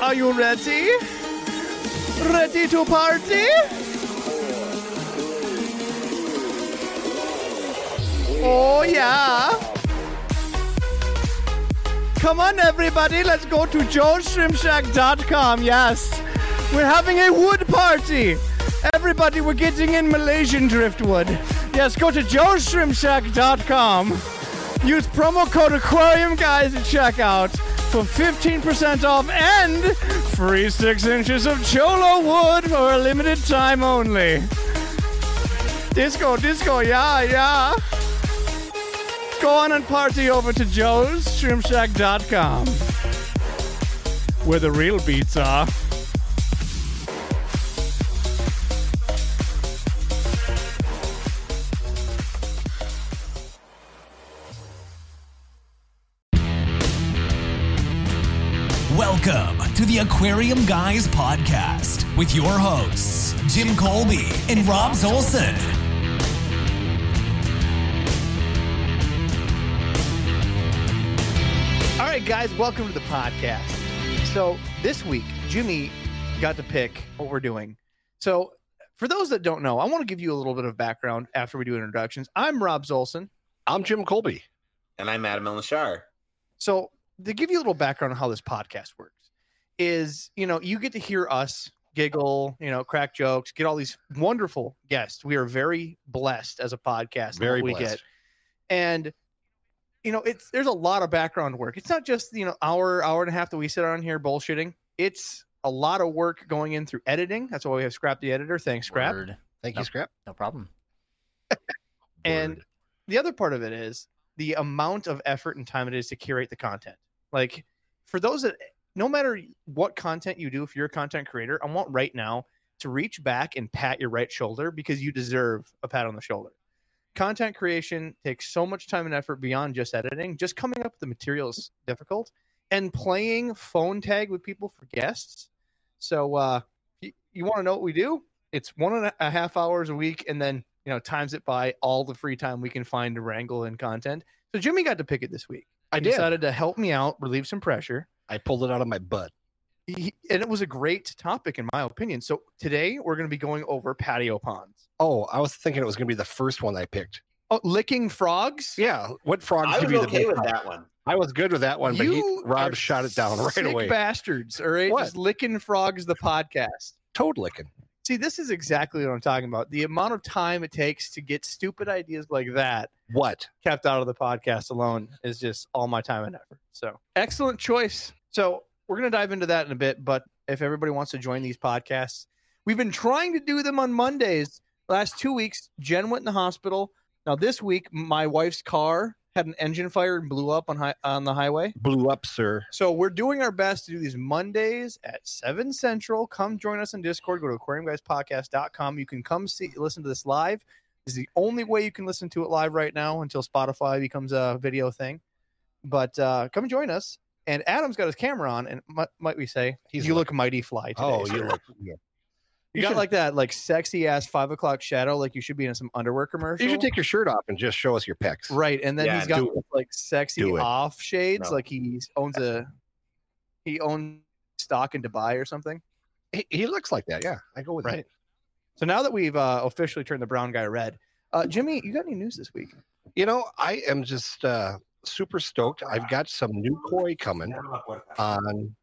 Are you ready? Ready to party? Oh, yeah. Come on, everybody. Let's go to joesshrimpshack.com. Yes. We're having a wood party. Everybody, we're getting in Malaysian driftwood. Yes, go to joesshrimpshack.com. Use promo code Aquarium Guys at checkout for 15% off and free six inches of Chollo wood for a limited time only. Disco, disco, yeah, yeah. Go on and party over to Joe's ShrimpShack.com where the real beats are. The Aquarium Guys podcast with your hosts, Jim Colby and Rob Zolson. All right, guys, welcome to the podcast. So this week, Jimmy got to pick what we're doing. So for those that don't know, I want to give you a little bit of background after we do introductions. I'm Rob Zolson. I'm Jim Colby. And I'm Adam Lashar. So to give you a little background on how this podcast works is, you know, you get to hear us giggle, you know, crack jokes, get all these wonderful guests. We are very blessed as a podcast. in Very we blessed. get. And you know, it's there's a lot of background work. It's not just, you know, hour, hour and a half that we sit on here bullshitting. It's a lot of work going in through editing. That's why we have Scrap the editor. Thanks, Scrap. Word. Thank No. you, Scrap. No problem. And the other part of it is the amount of effort and time it is to curate the content. Like for those that no matter what content you do, if you're a content creator, I want right now to reach back and pat your right shoulder because you deserve a pat on the shoulder. Content creation takes so much time and effort beyond just editing. Just coming up with the material is difficult, and playing phone tag with people for guests. So, uh, you, you want to know what we do? It's one and a half hours a week, and then you know times it by all the free time we can find to wrangle in content. So Jimmy got to pick it this week. I decided to help me out, relieve some pressure. I pulled it out of my butt. He, and it was a great topic in my opinion. So today we're going to be going over patio ponds. Oh, I was thinking it was going to be the first one I picked. Oh, licking frogs. Yeah. What frogs I give was you okay best with that one. I was good with that one, but he, Rob shot it down right sick away. Bastards. All right. What? Just licking frogs, the podcast. Toad licking. See, this is exactly what I'm talking about. The amount of time it takes to get stupid ideas like that What? kept out of the podcast alone is just all my time and effort. So excellent choice. So we're gonna dive into that in a bit, but if everybody wants to join these podcasts, we've been trying to do them on Mondays. Last two weeks, Jen went in the hospital. Now this week, my wife's car had an engine fire and blew up on hi- on the highway. Blew up, sir. So we're doing our best to do these Mondays at 7 Central. Come join us on Discord. Go to aquariumguyspodcast.com. You can come see listen to this live. This is the only way you can listen to it live right now until Spotify becomes a video thing. But uh, come join us. And Adam's got his camera on, and might, might we say, He's you look- mighty fly today. Oh, sir. you look. yeah. You, You got should- like that, like sexy ass five o'clock shadow, like you should be in some underwear commercial. You should take your shirt off and just show us your pecs. Right, and then Yeah, he's got like sexy off shades, No. like he owns a he owns stock in Dubai or something. He, he looks like that. Yeah, I go with Right. So now that we've uh, officially turned the brown guy red, uh, Jimmy, you got any news this week? You know, I am just uh, super stoked. I've got some new koi coming on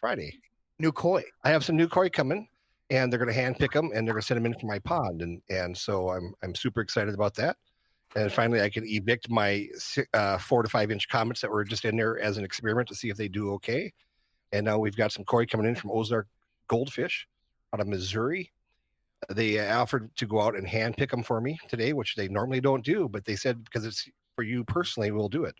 Friday. New koi. I have some new koi coming, and they're going to hand pick them, and they're going to send them in for my pond, and and so I'm I'm super excited about that. And finally, I can evict my uh, four to five inch comets that were just in there as an experiment to see if they do okay. And now we've got some koi coming in from Ozark Goldfish out of Missouri. They offered to go out and hand pick them for me today, which they normally don't do, but they said because it's for you personally, we'll do it.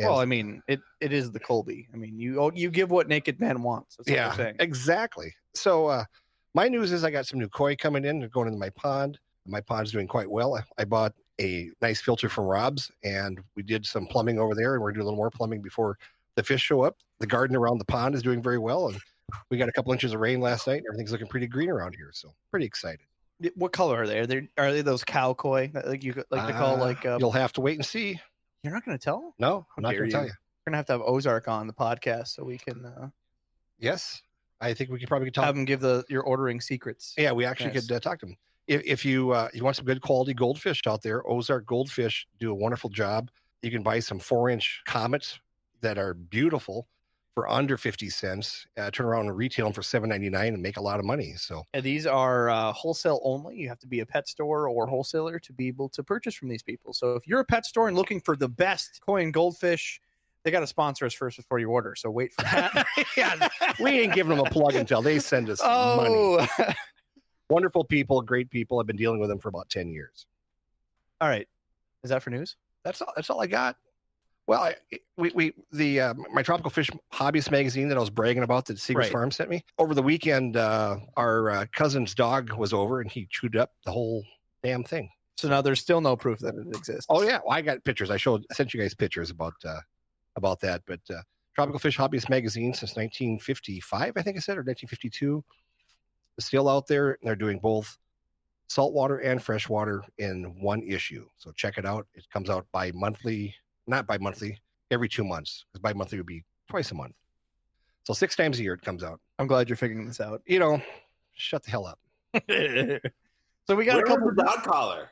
And- Well, I mean, it, it is the Colby. I mean, you oh, you give what naked man wants. That's what yeah, exactly. So uh, my news is I got some new koi coming in. They're going into my pond. My pond's doing quite well. I, I bought a nice filter from Rob's, and we did some plumbing over there, and we're doing a little more plumbing before the fish show up. The garden around the pond is doing very well, and we got a couple inches of rain last night. And everything's looking pretty green around here, so pretty excited. What color are they? Are they are they those cow koi that like you like to call Uh, like? Uh, You'll have to wait and see. you're not going to tell. No, I'm not going to tell you. We're gonna have to have Ozark on the podcast so we can uh, Yes, I think we could probably talk. Have them give the your ordering secrets. Yeah, we actually Yes. could uh, talk to them. If, if you uh, you want some good quality goldfish out there, Ozark Goldfish do a wonderful job. You can buy some four inch comets that are beautiful for under fifty cents. Uh, turn around and retail them for seven ninety nine and make a lot of money. So And these are uh, wholesale only. You have to be a pet store or wholesaler to be able to purchase from these people. So if you're a pet store and looking for the best koi and goldfish, they got to sponsor us first before you order. So wait for that. yeah, we ain't giving them a plug until they send us money. oh, Wonderful people, great people. I've been dealing with them for about ten years. all right. Is that for news? That's all. That's all I got. Well, I, we we the uh, my tropical fish hobbyist magazine that I was bragging about that Segrest Right. Farm sent me over the weekend. Uh, our uh, cousin's dog was over and he chewed up the whole damn thing. So now there's still no proof that it exists. Oh yeah, well, I got pictures. I showed I sent you guys pictures about uh, about that. But uh, tropical fish hobbyist magazine since 1955, I think I said, or 1952, is still out there. And they're doing both saltwater and freshwater in one issue. So check it out. It comes out by monthly, not by monthly, every two months. Because bi monthly would be twice a month. So six times a year it comes out. I'm glad you're figuring this out. You know, shut the hell up. so we got Where a couple. was the dog collar?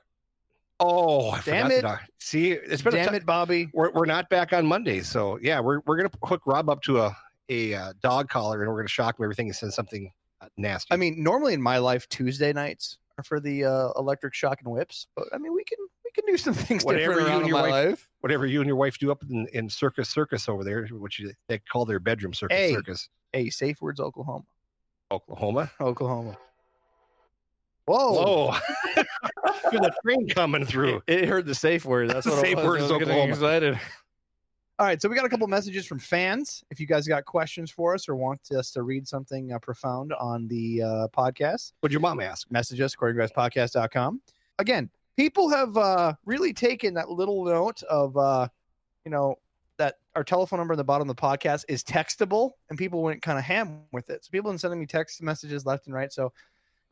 Oh, I Damn it. See, it's been a Damn ti- it, Bobby. we're, we're not back on Monday. So yeah, we're we're gonna hook Rob up to a a uh, dog collar and we're gonna shock him everything and send something uh, nasty. I mean, normally in my life, Tuesday nights are for the uh, electric shock and whips. But I mean, we can we can do some things Whatever different you and in your my wife- life. Whatever you and your wife do up in, in Circus Circus over there, which you, they call their bedroom Circus Hey. Circus, Hey, safe words, Oklahoma. Oklahoma. Oklahoma. Whoa. Whoa, a train coming through. It heard the safe word. That's what Safe word I is was getting Oklahoma. Excited. All right, so we got a couple messages from fans. If you guys got questions for us or want us to read something uh, profound on the uh, podcast, What'd your mom ask? message us, podcast.com. Again, people have uh, really taken that little note of, uh, you know, that our telephone number in the bottom of the podcast is textable, and people went kind of ham with it. So people have been sending me text messages left and right. So,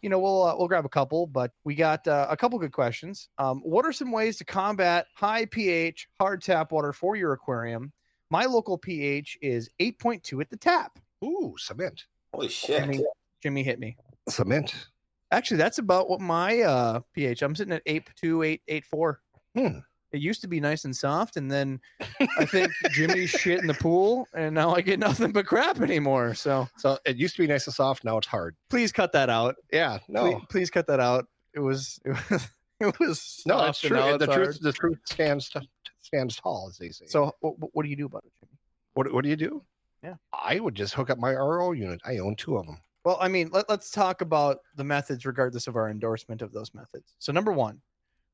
you know, we'll uh, we'll grab a couple, but we got uh, a couple good questions. Um, what are some ways to combat high pH hard tap water for your aquarium? My local pH is 8.2 at the tap. Ooh, cement, Holy shit. Jimmy, Jimmy hit me. cement. Actually, that's about what my uh, pH. I'm sitting at eight two eight eight four. Hmm. It used to be nice and soft, and then I think Jimmy shit in the pool, and now I get nothing but crap anymore. So So it used to be nice and soft. Now it's hard. please cut that out. Yeah, no, Please, please cut that out. It was it was it was no, soft it's and true. now The it's truth, hard. the truth stands stands tall, as they say. So what, what do you do about it, Jimmy? what what do you do? Yeah. I would just hook up my RO unit. I own two of them. Well, I mean, let, let's talk about the methods, regardless of our endorsement of those methods. So number one,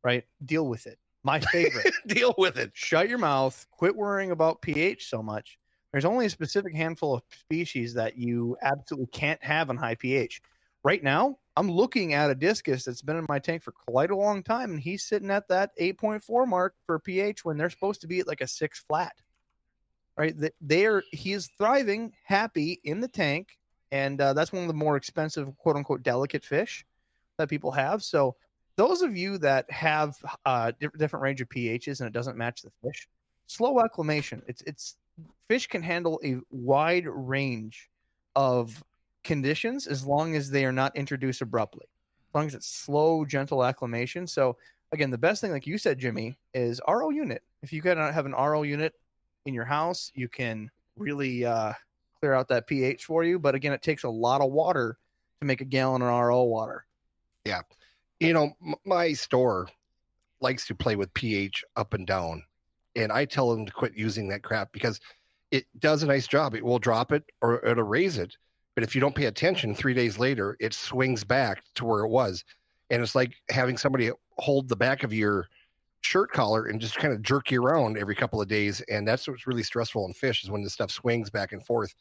right? Deal with it. My favorite. Deal with it. shut your mouth quit worrying about ph so much there's only a specific handful of species that you absolutely can't have on high ph right now i'm looking at a discus that's been in my tank for quite a long time and he's sitting at that 8.4 mark for ph when they're supposed to be at like a six flat right Th- they are he is thriving happy in the tank and uh, that's one of the more expensive quote unquote delicate fish that people have so those of you that have uh, di- different range of pHs and it doesn't match the fish, slow acclimation. It's it's fish can handle a wide range of conditions as long as they are not introduced abruptly. As long as it's slow, gentle acclimation. So again, the best thing, like you said, Jimmy, is RO unit. If you can have an RO unit in your house, you can really uh, clear out that pH for you. But again, it takes a lot of water to make a gallon of RO water. Yeah. You know, my store likes to play with pH up and down, and I tell them to quit using that crap because it does a nice job. It will drop it or it'll raise it, but if you don't pay attention, three days later it swings back to where it was, and it's like having somebody hold the back of your shirt collar and just kind of jerk you around every couple of days, and that's what's really stressful in fish is when the stuff swings back and forth.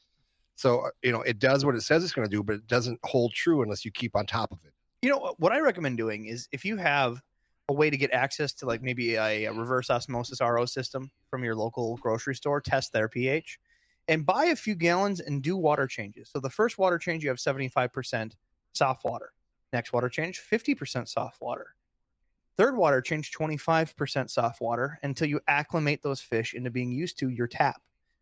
So uh, you know, it does what it says it's going to do, but it doesn't hold true unless you keep on top of it. You know what I recommend doing is if you have a way to get access to like maybe a, a reverse osmosis RO system from your local grocery store, test their pH, and buy a few gallons and do water changes. So the first water change you have seventy five percent soft water. Next water change fifty percent soft water. Third water change twenty five percent soft water until you acclimate those fish into being used to your tap.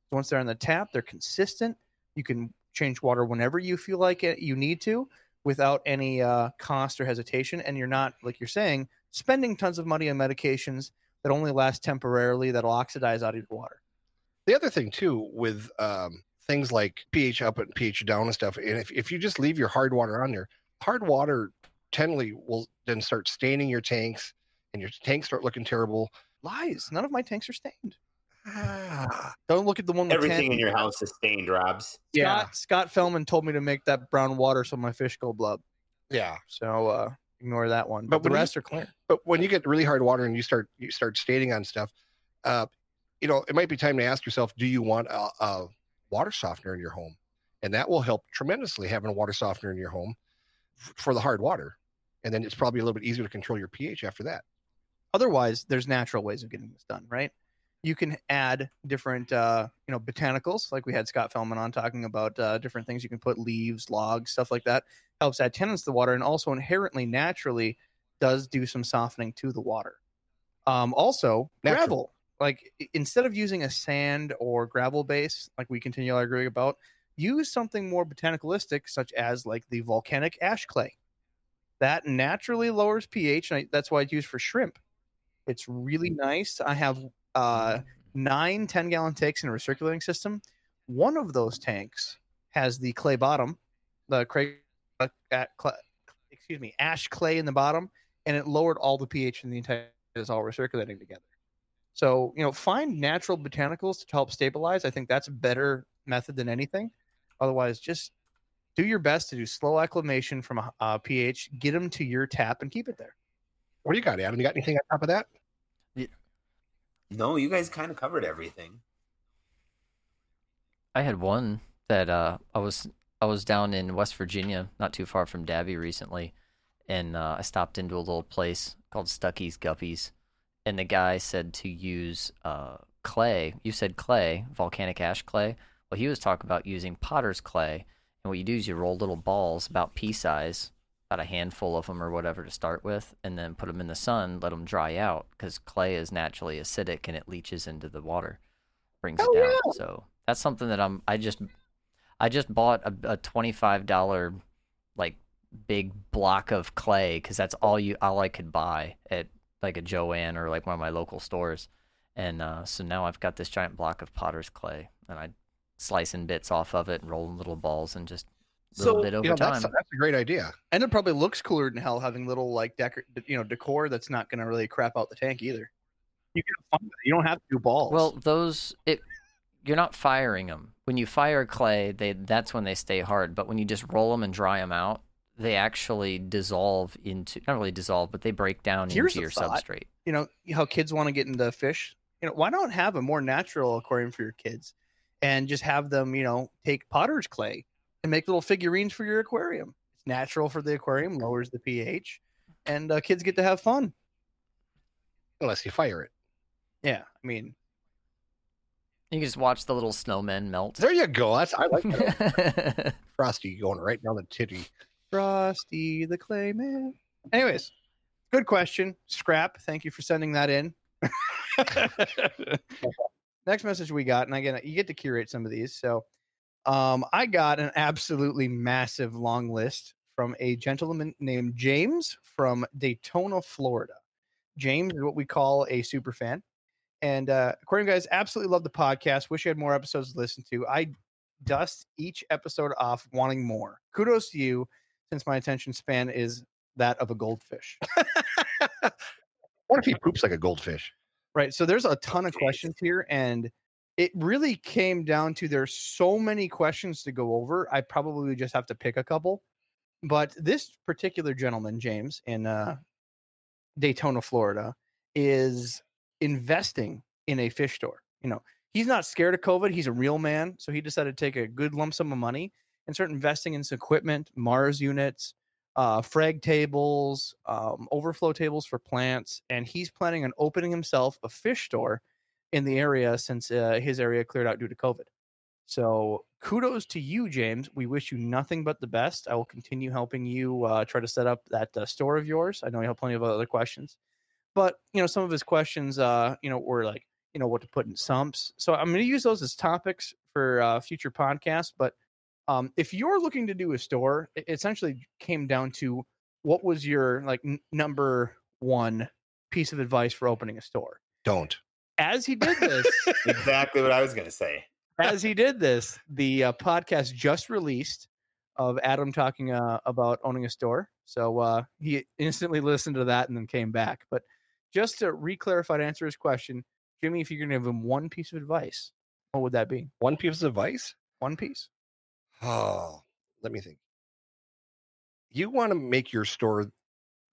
So once they're on the tap, they're consistent. You can change water whenever you feel like it, you need to without any uh, cost or hesitation. And you're not, like you're saying, spending tons of money on medications that only last temporarily that'll oxidize out of your water. The other thing too with um, things like pH up and pH down and stuff, and if, if you just leave your hard water on there, hard water generally will then start staining your tanks, and your tanks start looking terrible. Lies. None of my tanks are stained. Ah, Don't look at the one Everything tan- in your house is stained, Robs. Yeah. Scott, Scott Fellman told me to make that brown water so my fish go blub. yeah. So uh, ignore that one. But But the when you- rest are clear. But when you get really hard water and you start you start staining on stuff, uh, you know it might be time to ask yourself: Do you want a, a water softener in your home? And that will help tremendously having a water softener in your home f- for the hard water. And then it's probably a little bit easier to control your pH after that. Otherwise, there's natural ways of getting this done, right? You can add different, uh, you know, botanicals, like we had Scott Fellman on talking about uh, different things you can put leaves, logs, stuff like that. Helps add tannins to the water, and also inherently, naturally, does do some softening to the water. Um, also, Natural. gravel. Like instead of using a sand or gravel base, like we continually arguing about, use something more botanicalistic, such as like the volcanic ash clay. That naturally lowers pH, and I, that's why it's used for shrimp. It's really nice. I have uh, nine 10 gallon tanks in a recirculating system. One of those tanks has the clay bottom, the clay, uh, uh, cla- excuse me, ash clay in the bottom, and it lowered all the pH in the entire. It's all recirculating together. So you know, find natural botanicals to help stabilize. I think that's a better method than anything. Otherwise, just do your best to do slow acclimation from a, a pH. Get them to your tap and keep it there. What do you got, Adam? You got anything on top of that? No, you guys kind of covered everything. I had one that uh, I was I was down in West Virginia, not too far from Dabby recently, and uh, I stopped into a little place called Stucky's Guppies, and the guy said to use uh, clay. You said clay, volcanic ash clay. Well, he was talking about using potter's clay, and what you do is you roll little balls about pea size, about a handful of them or whatever to start with, and then put them in the sun, let them dry out, because clay is naturally acidic and it leaches into the water, brings Oh, it down. yeah. So that's something that I'm. I just, I just bought a, a twenty five dollar, like big block of clay because that's all you all I could buy at like a Joann or like one of my local stores, and uh, so now I've got this giant block of potter's clay, and I slicing bits off of it and rolling little balls and just little So, bit over You know, time. that's, that's a great idea. And it probably looks cooler than hell having little like decor, you know, decor that's not going to really crap out the tank either. You can have fun it. You don't have to do balls. Well, those it you're not firing them. When you fire clay, they that's when they stay hard. But when you just roll them and dry them out, they actually dissolve into not really dissolve, but they break down Here's into your thought. substrate. you know how kids want to get into fish. You know, why not have a more natural aquarium for your kids, and just have them, you know, take potter's clay and make little figurines for your aquarium. It's natural for the aquarium, lowers the pH, and uh, kids get to have fun. Unless you fire it. Yeah, I mean, You can just watch the little snowmen melt. There you go. That's I like that. Frosty going right down the titty. Frosty the Clay Man. Anyways, good question. Scrap, thank you for sending that in. Next message we got, and again, you get to curate some of these. So um, I got an absolutely massive long list from a gentleman named James from Daytona, Florida. James is what we call a super fan. And uh, according to guys, absolutely love the podcast. Wish you had more episodes to listen to. I dust each episode off wanting more. Kudos to you, since my attention span is that of a goldfish. What if he poops like a goldfish? Right. So there's a ton of questions here, and it really came down to there's so many questions to go over. I probably just have to pick a couple. But this particular gentleman, James, in uh, Daytona, Florida, is investing in a fish store. You know, he's not scared of COVID. He's a real man. So he decided to take a good lump sum of money and start investing in some equipment, Mars units, uh, frag tables, um, overflow tables for plants. And he's planning on opening himself a fish store in the area since uh, his area cleared out due to COVID. So kudos to you, James. We wish you nothing but the best. I will continue helping you uh, try to set up that uh, store of yours. I know you have plenty of other questions, but you know some of his questions, uh, you know, were like, you know, what to put in sumps. So I'm going to use those as topics for uh, future podcasts. But Um, if you're looking to do a store, it essentially came down to what was your like n- number one piece of advice for opening a store. Don't. As he did this, exactly what I was gonna say. as he did this, the uh, podcast just released of Adam talking uh, about owning a store. So uh, he instantly listened to that and then came back. But just to re-clarify to answer his question, Jimmy, if you're going to give him one piece of advice, what would that be? One piece of advice? One piece. Oh, let me think. You want to make your store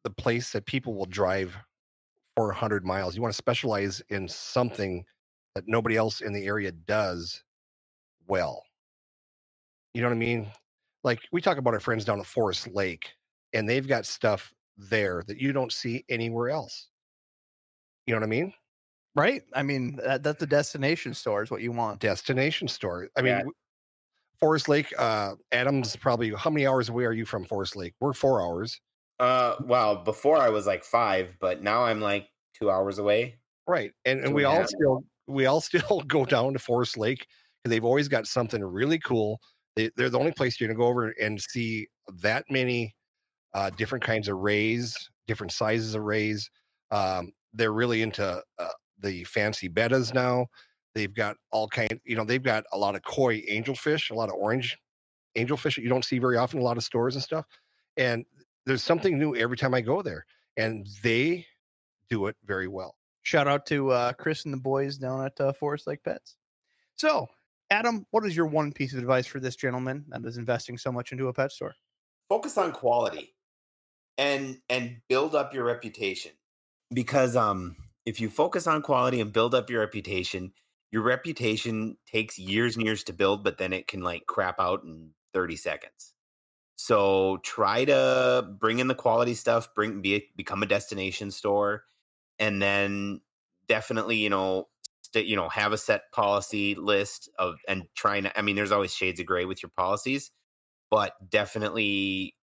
the place that people will drive for 100 miles. You want to specialize in something that nobody else in the area does well. You know what I mean? Like we talk about our friends down at Forest Lake, and they've got stuff there that you don't see anywhere else. You know what I mean? Right? I mean, that, that's the destination store is what you want. Destination store. I mean, Yeah. Forest Lake, uh, Adam's probably how many hours away are you from Forest Lake? We're four hours. Uh, well, before I was like five, but now I'm like two hours away. Right. And, and we and all half. still we all still go down to Forest Lake because they've always got something really cool. They, they're the only place you're gonna go over and see that many uh, different kinds of rays, different sizes of rays. Um, they're really into uh, the fancy bettas now. They've got all kind, you know, they've got a lot of koi angelfish, a lot of orange angelfish that you don't see very often in a lot of stores and stuff. And there's something new every time I go there, and they do it very well. Shout out to uh, Chris and the boys down at uh, Forest Lake Pets. So, Adam, what is your one piece of advice for this gentleman that is investing so much into a pet store? focus on quality and and build up your reputation because um if you focus on quality and build up your reputation your reputation takes years and years to build but then it can like crap out in 30 seconds so try to bring in the quality stuff bring be become a destination store and then definitely you know st- you know have a set policy list of and trying to i mean there's always shades of gray with your policies but definitely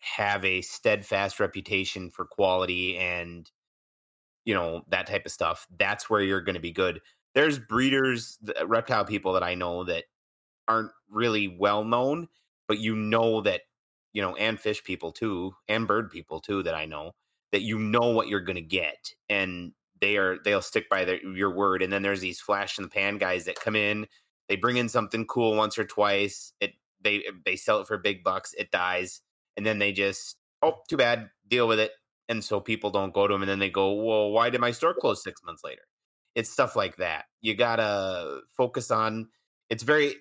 have a steadfast reputation for quality and you know that type of stuff. That's where you're going to be good. There's breeders reptile people that i know that aren't really well known but you know that you know and fish people too and bird people too that i know that you know what you're going to get and they are they'll stick by their, your word and then there's these flash in the pan guys that come in they bring in something cool once or twice it they they sell it for big bucks it dies and then they just oh too bad deal with it and so people don't go to them and then they go well why did my store close six months later? It's stuff like that you gotta focus on it's very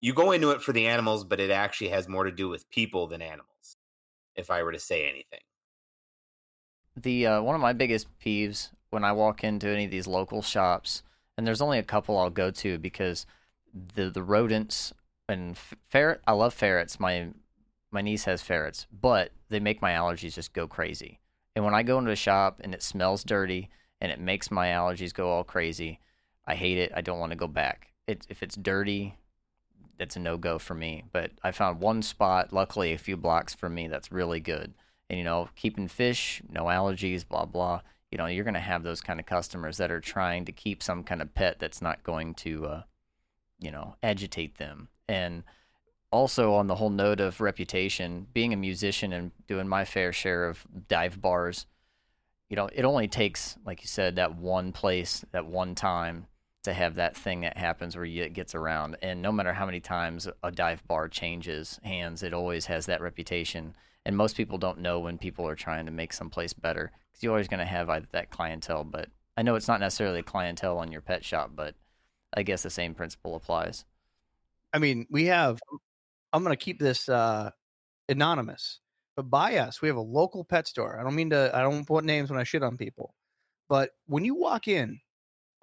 you go into it for the animals but it actually has more to do with people than animals if i were to say anything The uh, one of my biggest peeves when I walk into any of these local shops, and there's only a couple I'll go to because the the rodents and ferret. I love ferrets. My my niece has ferrets, but they make my allergies just go crazy. And when I go into a shop and it smells dirty and it makes my allergies go all crazy, I hate it. I don't want to go back. It, if it's dirty, that's a no go for me. But I found one spot, luckily a few blocks from me, that's really good. And you know, keeping fish, no allergies, blah blah. You know, you're gonna have those kind of customers that are trying to keep some kind of pet that's not going to, uh, you know, agitate them. And also on the whole note of reputation, being a musician and doing my fair share of dive bars, you know, it only takes, like you said, that one place, that one time to have that thing that happens where it gets around. And no matter how many times a dive bar changes hands, it always has that reputation. And most people don't know when people are trying to make someplace better because you're always going to have either that clientele. But I know it's not necessarily clientele on your pet shop, but I guess the same principle applies. I mean, we have. I'm going to keep this uh, anonymous, but by us, we have a local pet store. I don't mean to. I don't put names when I shit on people, but when you walk in,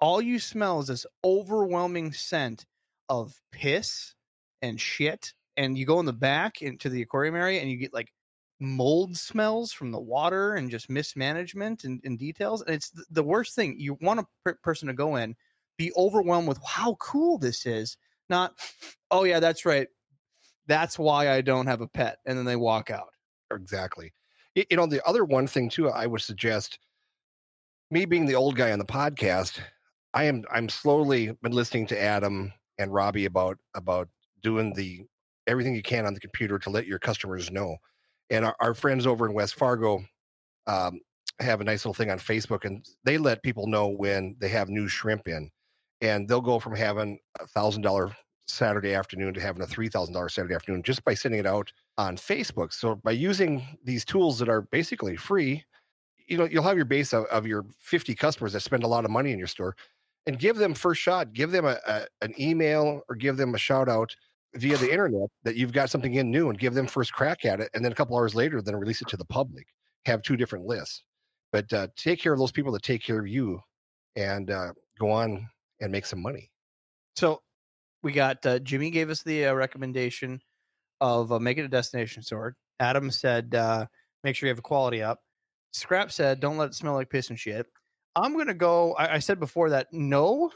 all you smell is this overwhelming scent of piss and shit. And you go in the back into the aquarium area, and you get like mold smells from the water and just mismanagement and, and details. And it's the worst thing. You want a per- person to go in, be overwhelmed with how cool this is, not, oh yeah, that's right. That's why I don't have a pet. And then they walk out. Exactly. You know, the other one thing too, I would suggest, me being the old guy on the podcast, I am I'm slowly been listening to Adam and Robbie about about doing the everything you can on the computer to let your customers know. And our, our friends over in West Fargo um, have a nice little thing on Facebook, and they let people know when they have new shrimp in, and they'll go from having a thousand dollar Saturday afternoon to having a three thousand dollar Saturday afternoon just by sending it out on Facebook. So by using these tools that are basically free, you know you'll have your base of, of your 50 customers that spend a lot of money in your store and give them first shot give them a, a, an email or give them a shout out via the internet that you've got something in new and give them first crack at it and then a couple hours later then release it to the public have two different lists but uh, take care of those people that take care of you and uh, go on and make some money So we got uh, Jimmy gave us the uh, recommendation of uh, make it a destination sword. Adam said uh, make sure you have a quality up. Scrap said don't let it smell like piss and shit. I'm gonna go. I, I said before that no,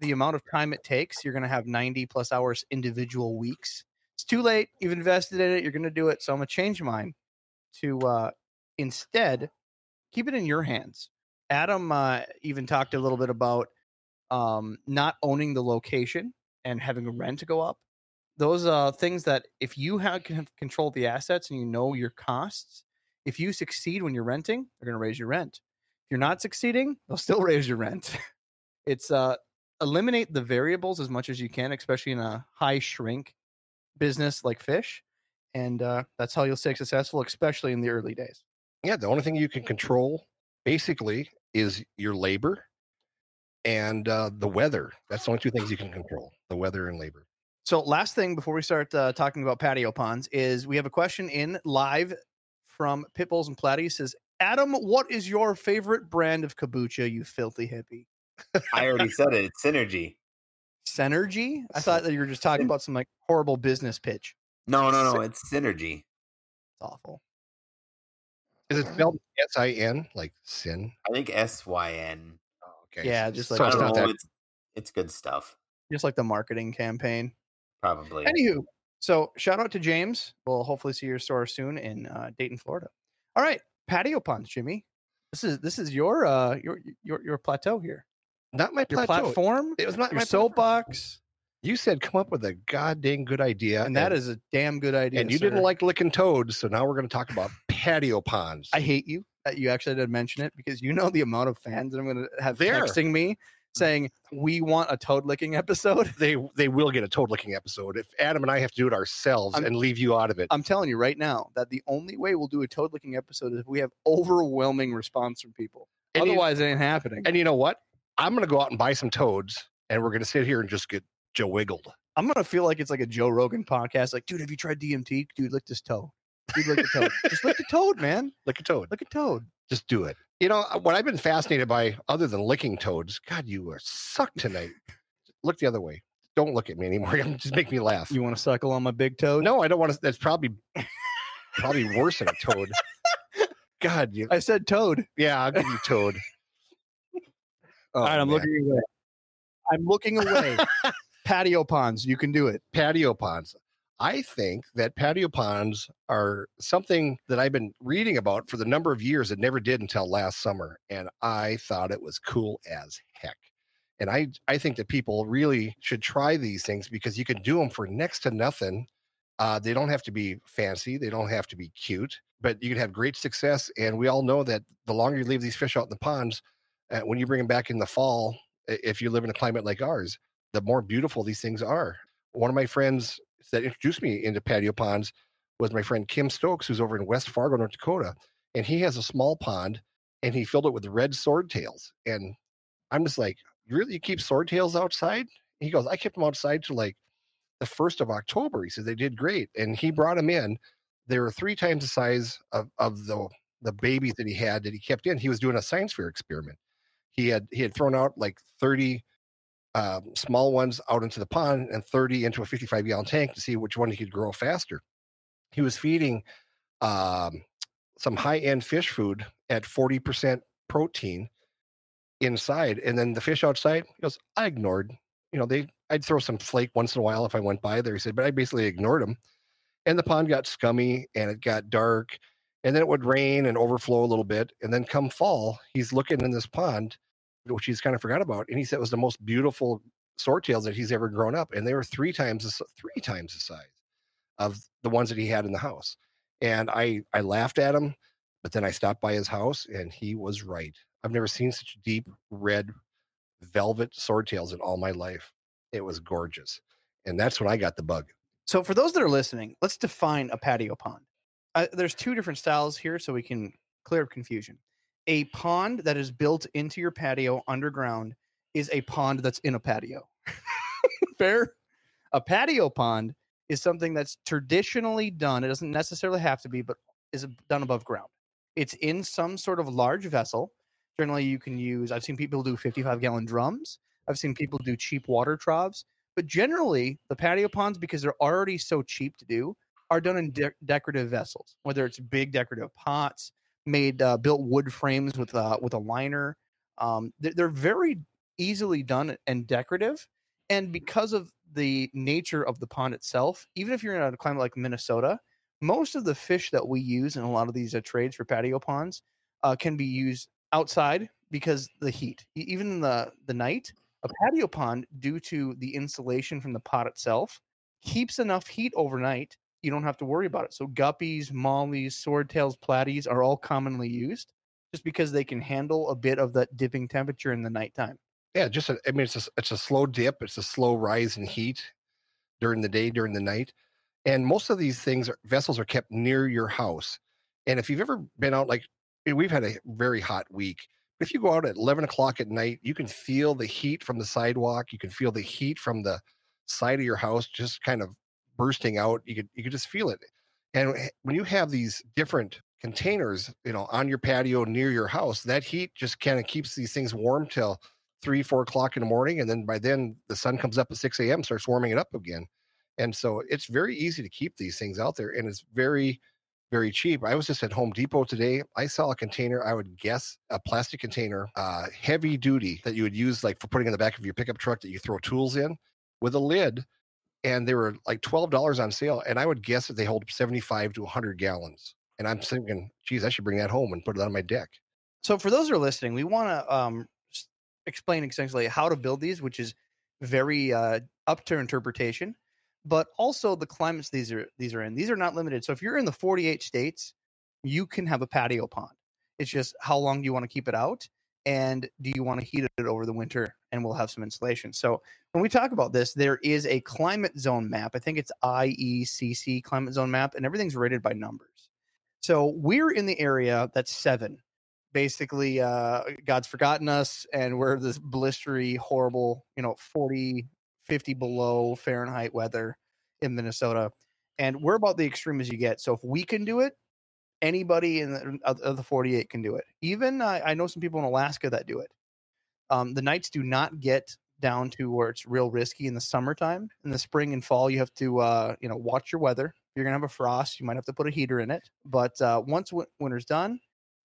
the amount of time it takes. You're gonna have 90 plus hours individual weeks. It's too late. You've invested in it. You're gonna do it. So I'm gonna change mine to uh, instead keep it in your hands. Adam uh, even talked a little bit about um, not owning the location and having rent go up. Those uh, things that if you have can control the assets and you know your costs, if you succeed when you're renting, they're going to raise your rent. If you're not succeeding, they'll still raise your rent. it's uh, eliminate the variables as much as you can, especially in a high shrink business like fish, and uh, that's how you'll stay successful, especially in the early days. yeah the only thing you can control basically is your labor and uh, the weather that's the only two things you can control the weather and labor So, last thing before we start uh, talking about patio ponds is we have a question in live from Pitbulls and Platies. Says, Adam, what is your favorite brand of kombucha? You filthy hippie. I already said it. It's synergy. Synergy. I thought that you were just talking about some like horrible business pitch. No, no, no. It's synergy. It's awful. is it spelled s-i-n like sin I think S Y N. oh, okay Yeah, just like so it's know. It's it's good stuff. just like the marketing campaign. Probably. Anywho, so shout out to James. We'll hopefully see your store soon in uh, Dayton, Florida. All right, patio ponds, Jimmy. This is this is your uh your your your plateau here. not my Your plateau. platform. it was not Your my soapbox. you said come up with a goddamn good idea and that is a damn good idea. and you sir. didn't like licking toads so now we're going to talk about patio ponds I hate you that you actually did mention it because you know the amount of fans that I'm going to have There. texting me Mm-hmm. saying we want a toad licking episode. they they will get a toad licking episode if adam and i have to do it ourselves I'm- and leave you out of it I'm telling you right now that the only way we'll do a toad licking episode is if we have overwhelming response from people. And you- Otherwise, it ain't happening. and you know what i'm to go out and buy some toads and we're to sit here and just get joe wiggled I'm gonna feel like it's like a Joe Rogan podcast. Like, dude, have you tried DMT? Dude, lick this toe. Dude, lick the toad. Just lick the toad, man. lick a toad Lick a toad. Just do it you know uh, what i've been fascinated by other than licking toads god you are sucked tonight look the other way don't look at me anymore just make me laugh You want to suckle on my big toad? no i don't want to that's probably probably worse than a toad god you I said toad. yeah i'll give you toad Oh, All right, I'm man. looking away. I'm looking away. Patio ponds. You can do it. patio ponds. I think that patio ponds are something that I've been reading about for the number of years and never did until last summer. And I thought it was cool as heck. And I, I think that people really should try these things because you can do them for next to nothing. Uh, they don't have to be fancy, they don't have to be cute, but you can have great success. And we all know that the longer you leave these fish out in the ponds, uh, when you bring them back in the fall, if you live in a climate like ours, the more beautiful these things are. One of my friends that introduced me into patio ponds was my friend Kim Stokes, who's over in West Fargo, North Dakota. And he has a small pond and he filled it with red swordtails. And I'm just like, really you keep swordtails outside? He goes, I kept them outside till like the first of October. He said they did great. And he brought them in. They were three times the size of, of the the babies that he had that he kept in. He was doing a science fair experiment. He had he had thrown out like 30 um, small ones out into the pond and 30 into a 55 gallon tank to see which one he could grow faster. He was feeding um, some high end fish food at 40% protein inside. And then the fish outside, he goes, I ignored, you know, they, I'd throw some flake once in a while if I went by there. He said, but I basically ignored them. And the pond got scummy and it got dark. And then it would rain and overflow a little bit. And then come fall, he's looking in this pond which he's kind of forgot about. And he said it was the most beautiful swordtails that he's ever grown up. And they were three times the, three times the size. of the ones that he had in the house. And I I laughed at him, but then I stopped by his house and he was right. I've never seen such deep red velvet swordtails in all my life. It was gorgeous. And that's when I got the bug. So, for those that are listening, let's define a patio pond. Uh, there's two different styles here, so we can clear up confusion. A pond that is built into your patio underground is a pond that's in a patio. Fair? A patio pond is something that's traditionally done. It doesn't necessarily have to be, but is done above ground. It's in some sort of large vessel. Generally, you can use, I've seen people do 55 gallon drums. I've seen people do cheap water troughs. But generally, the patio ponds, because they're already so cheap to do, are done in de- decorative vessels, whether it's big decorative pots, made uh, built wood frames with uh, with a liner. Um, they're, they're very easily done and decorative. And because of the nature of the pond itself, even if you're in a climate like Minnesota, most of the fish that we use in a lot of these uh, trades for patio ponds uh, can be used outside because the heat, even in the the night, a patio pond, due to the insulation from the pot itself, keeps enough heat overnight. You don't have to worry about it. So guppies, mollies, swordtails, platies are all commonly used just because they can handle a bit of that dipping temperature in the nighttime. Yeah, just a, I mean it's a, it's a slow dip, it's a slow rise in heat during the day, during the night. And most of these things are, vessels are kept near your house. And if you've ever been out like we've had a very hot week. If you go out at 11 o'clock at night, you can feel the heat from the sidewalk. You can feel the heat from the side of your house just kind of bursting out. You could you could just feel it. And when you have these different containers, you know, on your patio near your house, that heat just kind of keeps these things warm till three, four o'clock in the morning. And then by then the sun comes up at 6 a.m., starts warming it up again. And so it's very easy to keep these things out there. And it's very, very cheap. I was just at Home Depot today. I saw a container, I would guess a plastic container, uh, heavy duty that you would use like for putting in the back of your pickup truck that you throw tools in with a lid. And they were like $12 on sale. And I would guess that they hold 75 to 100 gallons. And I'm thinking, geez, I should bring that home and put it on my deck. So for those who are listening, we want to um, explain essentially how to build these, which is very uh, up to interpretation, but also the climates these are these are in. These are not limited. So if you're in the 48 states, you can have a patio pond. It's just how long do you want to keep it out, and do you want to heat it over the winter? And we'll have some insulation. So when we talk about this, there is a climate zone map. I think it's IECC climate zone map, and everything's rated by numbers. So we're in the area that's seven basically uh god's forgotten us and we're this blistery horrible you know 40 50 below fahrenheit weather in minnesota and we're about the extreme as you get so if we can do it anybody in the, of the 48 can do it. Even uh, i know some people in alaska that do it. Um, the nights do not get down to where it's real risky in the summertime. In the spring and fall you have to uh, you know watch your weather. You're gonna have a frost you might have to put a heater in it. But uh, once w- winter's done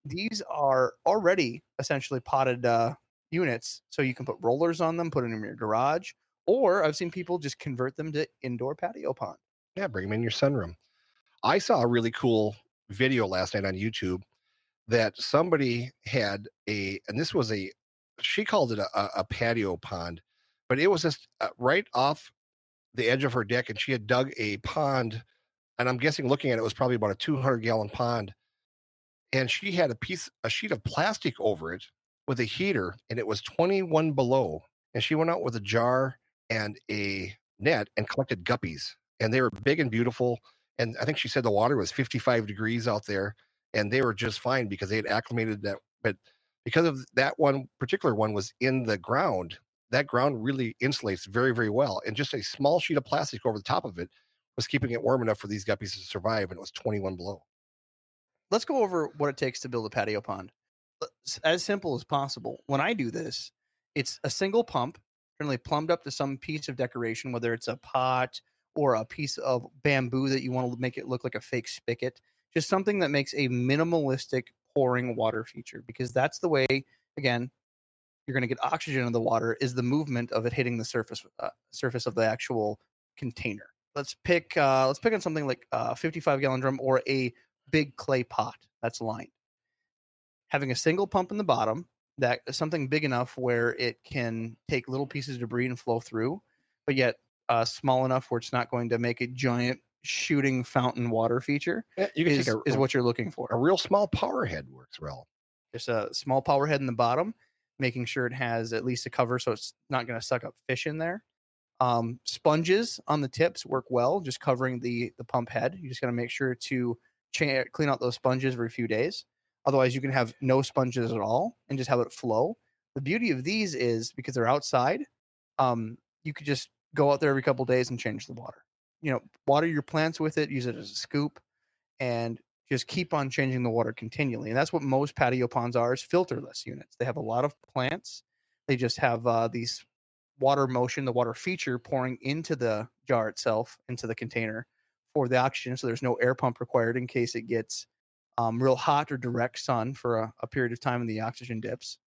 these are already essentially potted uh, units, so you can put rollers on them, put them in your garage, or I've seen people just convert them to indoor patio pond. Yeah, bring them in your sunroom. I saw a really cool video last night on YouTube that somebody had a, and this was a, she called it a, a- patio pond, but it was just uh, right off the edge of her deck, and she had dug a pond, and I'm guessing looking at it was probably about a 200 gallon pond, and she had a piece, a sheet of plastic over it with a heater, and it was 21 below, and she went out with a jar and a net and collected guppies, and they were big and beautiful and I think she said the water was 55 degrees out there, and they were just fine because they had acclimated that. But because of that one particular one was in the ground, that ground really insulates very, very well. And just a small sheet of plastic over the top of it was keeping it warm enough for these guppies to survive, and it was 21 below. Let's go over what it takes to build a patio pond. Uh, as simple as possible. When I do this, it's a single pump, generally plumbed up to some piece of decoration, whether it's a pot or a piece of bamboo that you want to make it look like a fake spigot. Just something that makes a minimalistic pouring water feature because that's the way, again, you're going to get oxygen in the water is the movement of it hitting the surface uh, surface of the actual container. Let's pick uh, let's pick on something like a 55 gallon drum or a big clay pot that's lined. Having a single pump in the bottom that something big enough where it can take little pieces of debris and flow through, but yet uh, small enough where it's not going to make a giant shooting fountain water feature Yeah, you can is, a, is what you're looking for. a real small power head works well. Just a small power head in the bottom, making sure it has at least a cover so it's not going to suck up fish in there. Um, sponges on the tips work well, just covering the the pump head. You just got to make sure to cha- clean out those sponges every few days. Otherwise, you can have no sponges at all and just have it flow. The beauty of these is because they're outside, um, you could just go out there every couple days and change the water. You know, water your plants with it, use it as a scoop, and just keep on changing the water continually. And that's what most patio ponds are is filterless units. They have a lot of plants. They just have uh, these water motion, the water feature pouring into the jar itself, into the container for the oxygen. So there's no air pump required in case it gets um, real hot or direct sun for a, a period of time and the oxygen dips.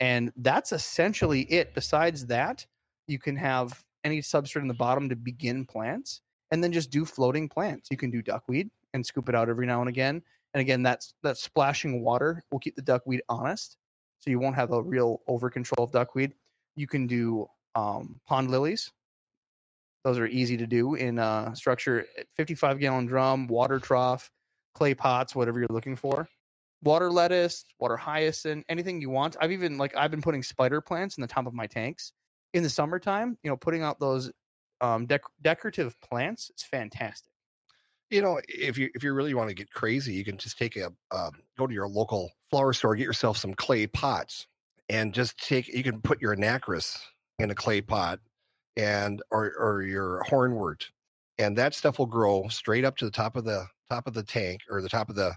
And that's essentially it. Besides that, you can have any substrate in the bottom to begin plants and then just do floating plants. You can do duckweed and scoop it out every now and again. And again, that's that splashing water will keep the duckweed honest. So you won't have a real over control of duckweed. You can do um, pond lilies. Those are easy to do in uh, structure 55 gallon drum, water trough, clay pots, whatever you're looking for. Water lettuce, water hyacinth, anything you want. I've even like I've been putting spider plants in the top of my tanks in the summertime. You know, putting out those um, dec- decorative plants is fantastic. You know, if you if you really want to get crazy, you can just take a um, go to your local flower store, get yourself some clay pots, and just take. You can put your anacharis in a clay pot, and or or your hornwort, and that stuff will grow straight up to the top of the top of the tank or the top of the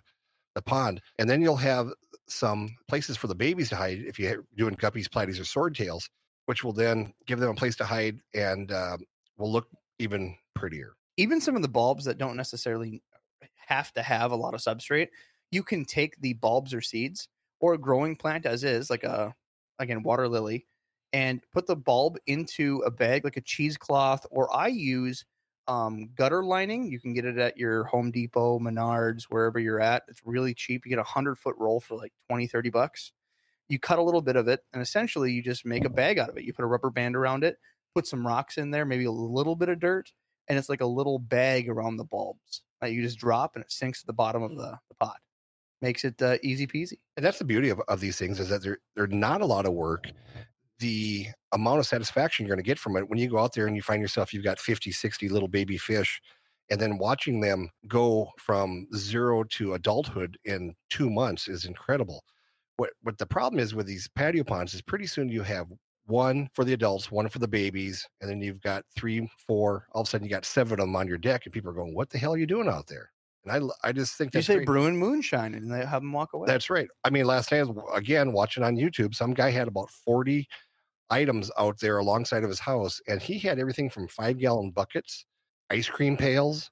the pond, and then you'll have some places for the babies to hide if you're doing guppies, platies, or swordtails, which will then give them a place to hide and um, will look even prettier. even some of the bulbs that don't necessarily have to have a lot of substrate, you can take the bulbs or seeds or a growing plant as is, like a again water lily, and put the bulb into a bag like a cheesecloth, or I use um, gutter lining. You can get it at your Home Depot, Menards, wherever you're at. It's really cheap. You get a hundred foot roll for like 20, 30 bucks. You cut a little bit of it, and essentially you just make a bag out of it. You put a rubber band around it, put some rocks in there, maybe a little bit of dirt, and it's like a little bag around the bulbs that you just drop and it sinks to the bottom of the, the pot. Makes it uh, easy peasy. and that's the beauty of, of these things is that they're they're not a lot of work the amount of satisfaction you're going to get from it when you go out there and you find yourself you've got 50 60 little baby fish and then watching them go from zero to adulthood in two months is incredible what what the problem is with these patio ponds is pretty soon you have one for the adults one for the babies and then you've got three four all of a sudden you got seven of them on your deck and people are going what the hell are you doing out there and I, I just think You say great. brewing moonshine and they have them walk away. That's right. I mean, last night, again, watching on YouTube, some guy had about 40 items out there alongside of his house, and he had everything from five gallon buckets, ice cream pails,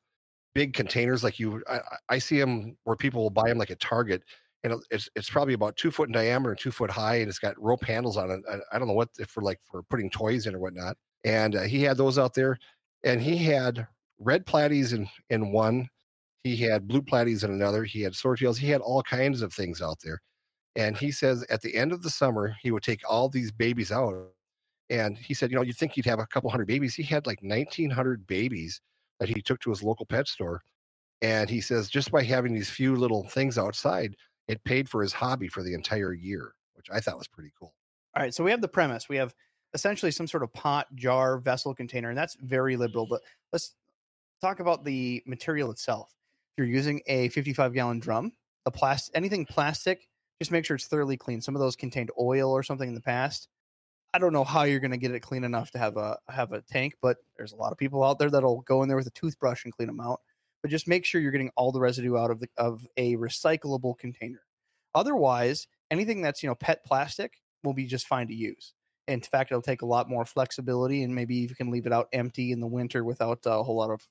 big containers like you. I, I- I see them where people will buy them like at Target, and it's it's probably about two foot in diameter, two foot high, and it's got rope handles on it. I, I don't know what if for like for putting toys in or whatnot. And uh, he had those out there, and he had red platies in in one, he had blue platies in another, he had swordtails, he had all kinds of things out there. And he says at the end of the summer, he would take all these babies out. And he said, you know, you'd think he'd have a couple hundred babies. He had like 1,900 babies that he took to his local pet store. And he says, just by having these few little things outside, it paid for his hobby for the entire year, which I thought was pretty cool. All right, so we have the premise. We have essentially some sort of pot, jar, vessel, container, and that's very liberal. But let's talk about the material itself. If you're using a 55 gallon drum, the plastic, anything plastic, just make sure it's thoroughly clean. Some of those contained oil or something in the past. I don't know how you're going to get it clean enough to have a have a tank, but there's a lot of people out there that'll go in there with a toothbrush and clean them out. But just make sure you're getting all the residue out of the of a recyclable container. Otherwise, anything that's you know pet plastic will be just fine to use. In fact, it'll take a lot more flexibility, and maybe you can leave it out empty in the winter without a whole lot of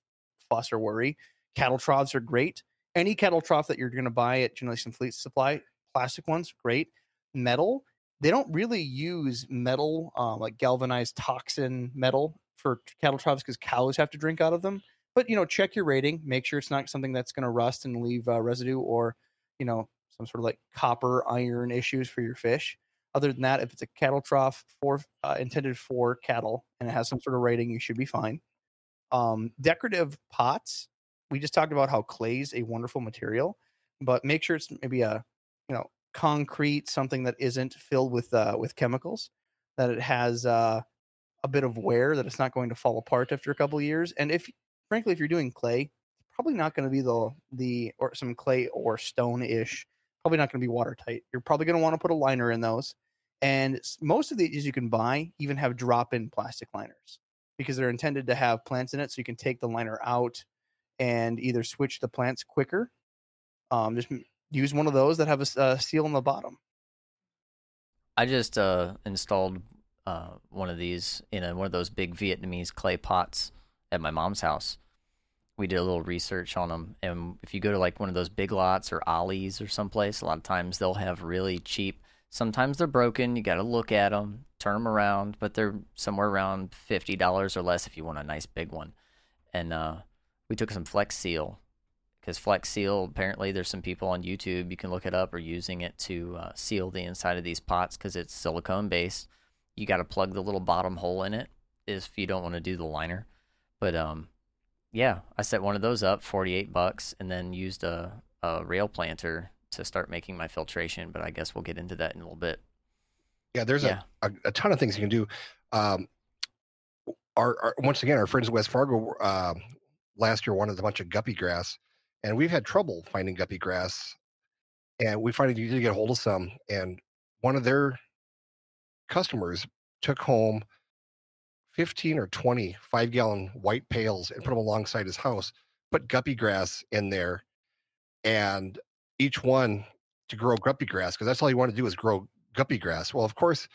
fuss or worry. Cattle troughs are great. Any cattle trough that you're going to buy at Generation Fleet Supply, plastic ones, great. Metal, they don't really use metal, uh, like galvanized toxin metal for cattle troughs because cows have to drink out of them. But you know, check your rating, make sure it's not something that's going to rust and leave uh, residue or you know some sort of like copper iron issues for your fish. Other than that, if it's a cattle trough for uh, intended for cattle and it has some sort of rating, you should be fine. Um, decorative pots. We just talked about how clay is a wonderful material, but make sure it's maybe a you know concrete something that isn't filled with uh, with chemicals, that it has uh, a bit of wear, that it's not going to fall apart after a couple of years. And if frankly, if you're doing clay, it's probably not going to be the the or some clay or stone ish. Probably not going to be watertight. You're probably going to want to put a liner in those. And most of these you can buy even have drop in plastic liners because they're intended to have plants in it. So you can take the liner out and either switch the plants quicker. Um, just use one of those that have a seal on the bottom. I just uh, installed uh, one of these in a, one of those big Vietnamese clay pots at my mom's house. We did a little research on them, and if you go to like one of those big lots or Ollie's or someplace, a lot of times they'll have really cheap. Sometimes they're broken. You got to look at them, turn them around, but they're somewhere around fifty dollars or less if you want a nice big one. And uh, we took some Flex Seal because Flex Seal apparently there's some people on YouTube you can look it up or using it to uh, seal the inside of these pots because it's silicone based. You got to plug the little bottom hole in it if you don't want to do the liner. But um, yeah, I set one of those up, forty eight bucks, and then used a, a rail planter to start making my filtration. But I guess we'll get into that in a little bit. Yeah, there's Yeah. A, a, ton of things you can do. Um, our, our once again, our friends in West Fargo uh, last year wanted a bunch of guppy grass, and we've had trouble finding guppy grass. And we finally did get a hold of some, and one of their customers took home 15 or 20 five gallon white pails and put them alongside his house, put guppy grass in there, and each one to grow guppy grass because that's all he wanted to do is grow guppy grass. Well, of course,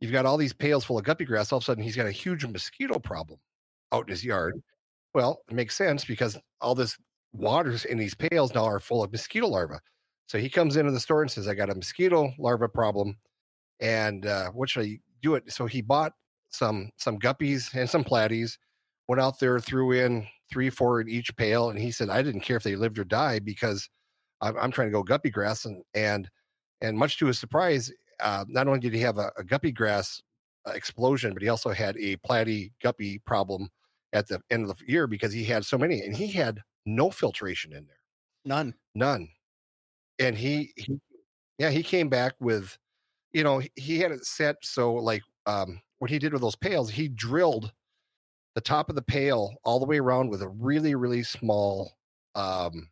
you've got all these pails full of guppy grass. All of a sudden, he's got a huge mosquito problem out in his yard. Well, it makes sense because all this waters in these pails now are full of mosquito larvae. So he comes into the store and says, I got a mosquito larva problem. And uh, what should I do it? So he bought some some guppies and some platies, went out there, threw in three, four in each pail, and he said, I didn't care if they lived or died because I'm, I'm trying to go guppy grass. And and and much to his surprise, uh, not only did he have a, a guppy grass uh, explosion, but he also had a platy guppy problem at the end of the year because he had so many, and he had no filtration in there, None. none. And he, he yeah, he came back with, you know, he- he had it set so like um, what he did with those pails, he drilled the top of the pail all the way around with a really really small um,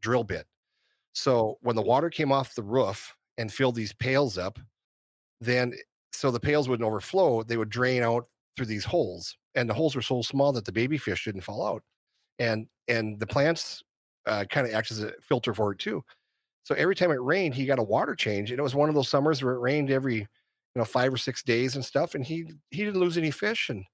drill bit. So when the water came off the roof and filled these pails up, then so the pails wouldn't overflow, they would drain out through these holes, and the holes were so small that the baby fish didn't fall out, and and the plants uh, kind of acts as a filter for it too. So every time it rained, he got a water change, and it was one of those summers where it rained every know five or six days and stuff, and he he didn't lose any fish, and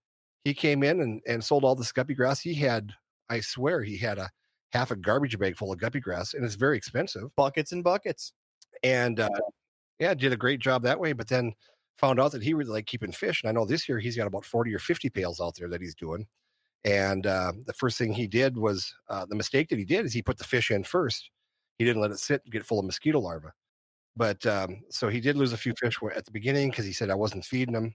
he came in and and sold all the guppy grass. He had, I swear, he had a half a garbage bag full of guppy grass, and it's very expensive Buckets and buckets. and uh, yeah, did a great job that way. But then found out that he really liked keeping fish, and I know this year he's got about forty or fifty pails out there that he's doing. And uh, the first thing he did was uh, the mistake that he did is he put the fish in first. He didn't let it sit and get full of mosquito larvae. But um, so he did lose a few fish at the beginning because he said I wasn't feeding them.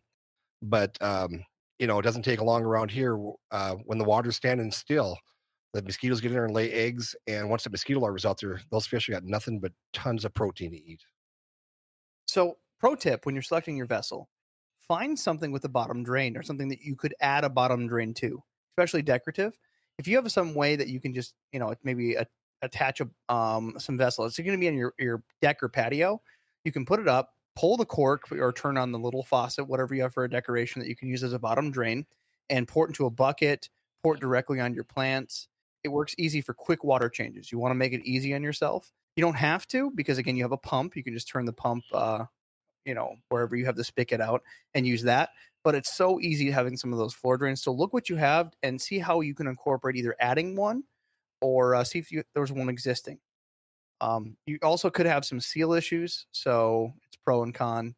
But um, you know, it doesn't take long around here uh, when the water's standing still. The mosquitoes get in there and lay eggs, and once the mosquito larva's out there, those fish have got nothing but tons of protein to eat. So, pro tip when you're selecting your vessel, find something with a bottom drain or something that you could add a bottom drain to, especially decorative. If you have some way that you can just, you know, maybe a, attach a, um, some vessel, it's going to be on your, your deck or patio. You can put it up, pull the cork or turn on the little faucet, whatever you have for a decoration that you can use as a bottom drain, and pour it into a bucket, pour it directly on your plants. It works easy for quick water changes. You want to make it easy on yourself. You don't have to because again, you have a pump. You can just turn the pump, uh, you know, wherever you have the spigot out and use that. But it's so easy having some of those floor drains. So look what you have and see how you can incorporate either adding one or uh, see if you, there's one existing. Um, you also could have some seal issues, so it's pro and con.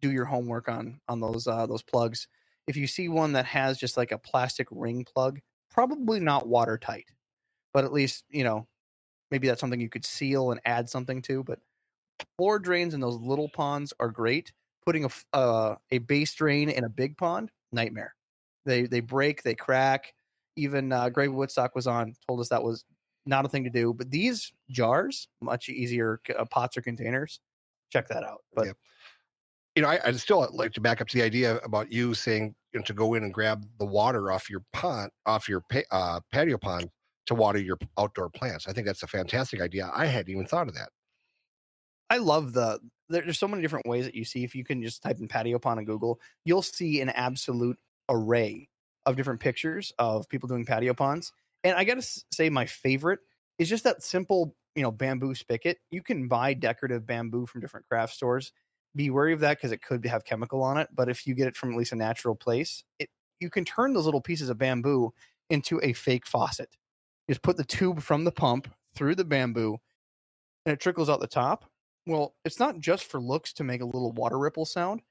Do your homework on on those uh, those plugs. If you see one that has just like a plastic ring plug, probably not watertight, but at least you know maybe that's something you could seal and add something to. But floor drains in those little ponds are great. Putting a uh, a base drain in a big pond, nightmare. They they break, they crack. Even uh, Greg Woodstock was on, told us that was not a thing to do. But these jars, much easier uh, pots or containers. Check that out. But Yep. you know, I, I'd still like to back up to the idea about you saying you know, to go in and grab the water off your pond, off your pa- uh, patio pond to water your outdoor plants. I think that's a fantastic idea. I hadn't even thought of that. I love the there, there's so many different ways that you see. If you can just type in patio pond on Google, you'll see an absolute array of different pictures of people doing patio ponds. And I gotta say, my favorite is just that simple, you know, bamboo spigot. You can buy decorative bamboo from different craft stores. Be wary of that because it could have chemical on it. But if you get it from at least a natural place, it you can turn those little pieces of bamboo into a fake faucet. Just put the tube from the pump through the bamboo, and it trickles out the top. Well, it's not just for looks to make a little water ripple sound.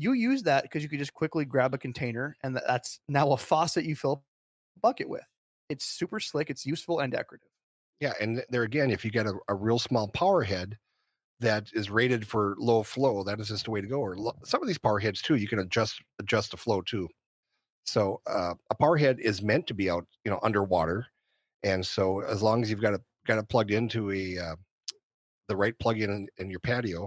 You use that because you could just quickly grab a container, and that's now a faucet you fill a bucket with. It's super slick. It's useful and decorative. Yeah, and there again, if you get a, a real small power head that is rated for low flow, that is just the way to go. Or lo- some of these power heads too, you can adjust adjust the flow too. So uh, a power head is meant to be out, you know, underwater, and so as long as you've got it got it plugged into a uh, the right plug-in in, in your patio,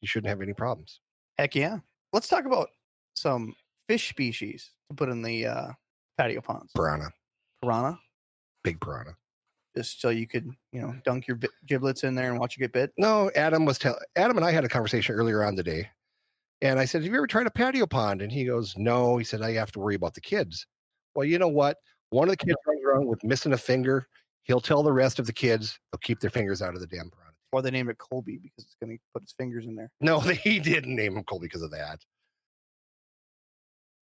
you shouldn't have any problems. Heck yeah. Let's talk about some fish species to put in the uh, patio ponds. Piranha, Piranha, big piranha. just so you could, you know, dunk your bi- giblets in there and watch you get bit. No, Adam was telling Adam and I had a conversation earlier on today, and I said, "Have you ever tried a patio pond?" And he goes, "No." He said, "I have to worry about the kids." Well, you know what? One of the kids runs around with missing a finger. He'll tell the rest of the kids they'll keep their fingers out of the damn piranha. Or they named it Colby because it's going to put its fingers in there. No, he didn't name him Colby because of that.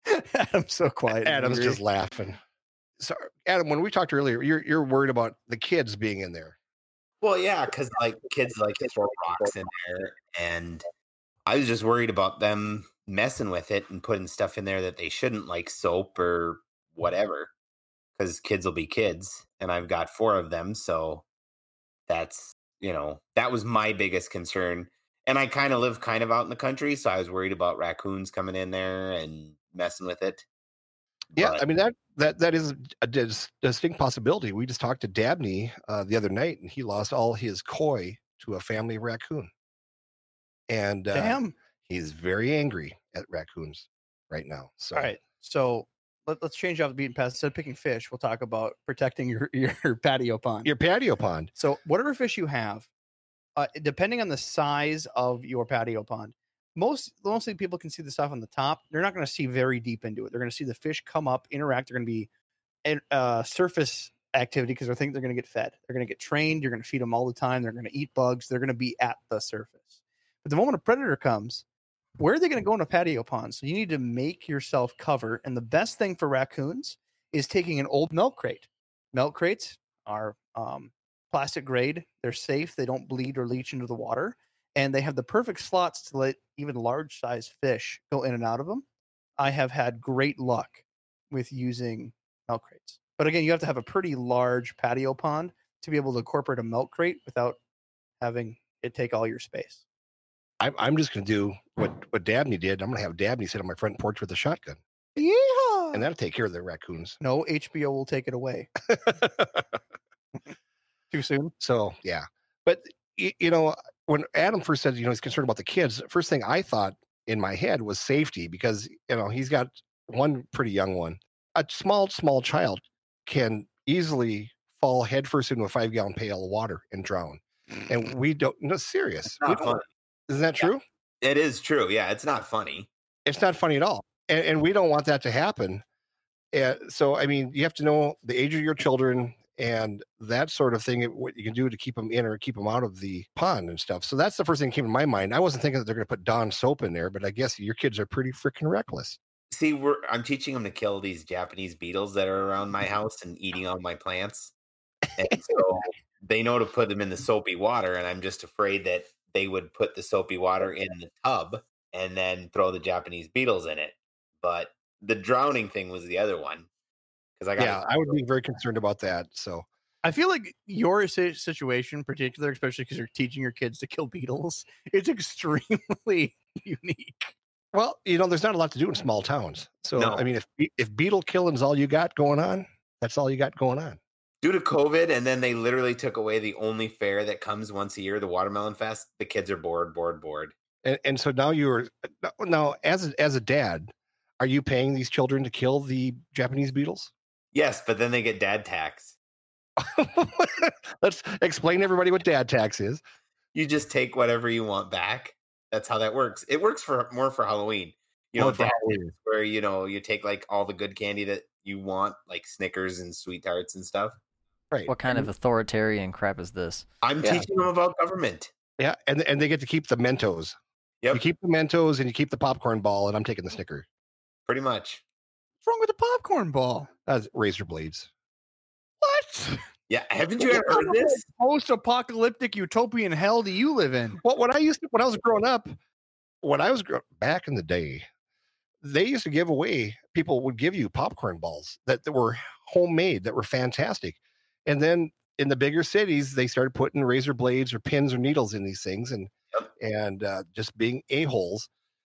Adam's so quiet. Adam's just laughing. So, Adam, when we talked earlier, you're you're worried about the kids being in there. Well, yeah, because like kids like to throw rocks in there, and I was just worried about them messing with it and putting stuff in there that they shouldn't, like soap or whatever. Because kids will be kids, and I've got four of them, so that's you know that was my biggest concern. And I kind of live kind of out in the country, so I was worried about raccoons coming in there and messing with it. Yeah, But- I mean that that that is a dis- distinct possibility. We just talked to Dabney uh, the other night, and he lost all his koi to a family raccoon, and uh, Damn. he's very angry at raccoons right now. So, All right. So let, let's change off the beaten path. Instead of picking fish, we'll talk about protecting your, your patio pond. your patio pond. So whatever fish you have, uh, depending on the size of your patio pond, most mostly people can see the stuff on the top. They're not going to see very deep into it. They're going to see the fish come up, interact. They're going to be uh, surface activity because they think they're going to get fed. They're going to get trained. You're going to feed them all the time. They're going to eat bugs. They're going to be at the surface. But the moment a predator comes, where are they going to go in a patio pond? So you need to make yourself cover. And the best thing for raccoons is taking an old milk crate. Milk crates are um, plastic grade. They're safe. They don't bleed or leach into the water, and they have the perfect slots to let even large size fish go in and out of them. I have had great luck with using milk crates. But again, you have to have a pretty large patio pond to be able to incorporate a milk crate without having it take all your space. I'm I'm just going to do what what Dabney did. I'm going to have Dabney sit on my front porch with a shotgun, Yeah. and that'll take care of the raccoons. no, HBO will take it away. Too soon. So yeah, but y- you know when Adam first said you know he's concerned about the kids, first thing I thought in my head was safety because you know he's got one pretty young one. A small small child can easily fall headfirst into a five gallon pail of water and drown, and mm. we don't. No, serious. We don't-. Isn't that Yeah. true? It is true. Yeah, it's not funny. It's not funny at all, and, and we don't want that to happen. And so, I mean, you have to know the age of your children and that sort of thing. What you can do to keep them in or keep them out of the pond and stuff. So that's the first thing that came to my mind. I wasn't thinking that they're going to put Dawn soap in there, but I guess your kids are pretty freaking reckless. See, we're I'm teaching them to kill these Japanese beetles that are around my mm-hmm. house and eating all my plants. And so they know to put them in the soapy water, and I'm just afraid that they would put the soapy water in the tub and then throw the Japanese beetles in it. But the drowning thing was the other one. Because I got Yeah, I would be very concerned about that. So I feel like your situation, in particular, especially because you're teaching your kids to kill beetles, it's extremely unique. Well, you know, there's not a lot to do in small towns. So No. I mean, if if beetle killing's all you got going on, That's all you got going on. Due to COVID, and then they literally took away the only fair that comes once a year, the Watermelon Fest. The kids are bored, bored, bored. And, and so now you're now as a, as a dad, are you paying these children to kill the Japanese beetles? Yes, but then they get dad tax. Let's explain everybody what dad tax is. You just take whatever you want back. That's how that works. It works for more for Halloween. You know, Halloween. where you know you take like all the good candy that you want, like Snickers and sweet tarts and stuff. Right. What kind of authoritarian crap is this? I'm Yeah. teaching them about government. Yeah, and and they get to keep the Mentos. Yep, You keep the Mentos and you keep the popcorn ball, and I'm taking the Snicker. pretty much. What's wrong with the popcorn ball? That's razor blades. What? Yeah, haven't you ever heard this? Post-apocalyptic utopian hell do you live in? Well, when I used to, when I was growing up, when I was grow- back in the day, they used to give away. People would give you popcorn balls that, that were homemade, that were fantastic, and then in the bigger cities, they started putting razor blades or pins or needles in these things, and Yep. and uh, just being a holes.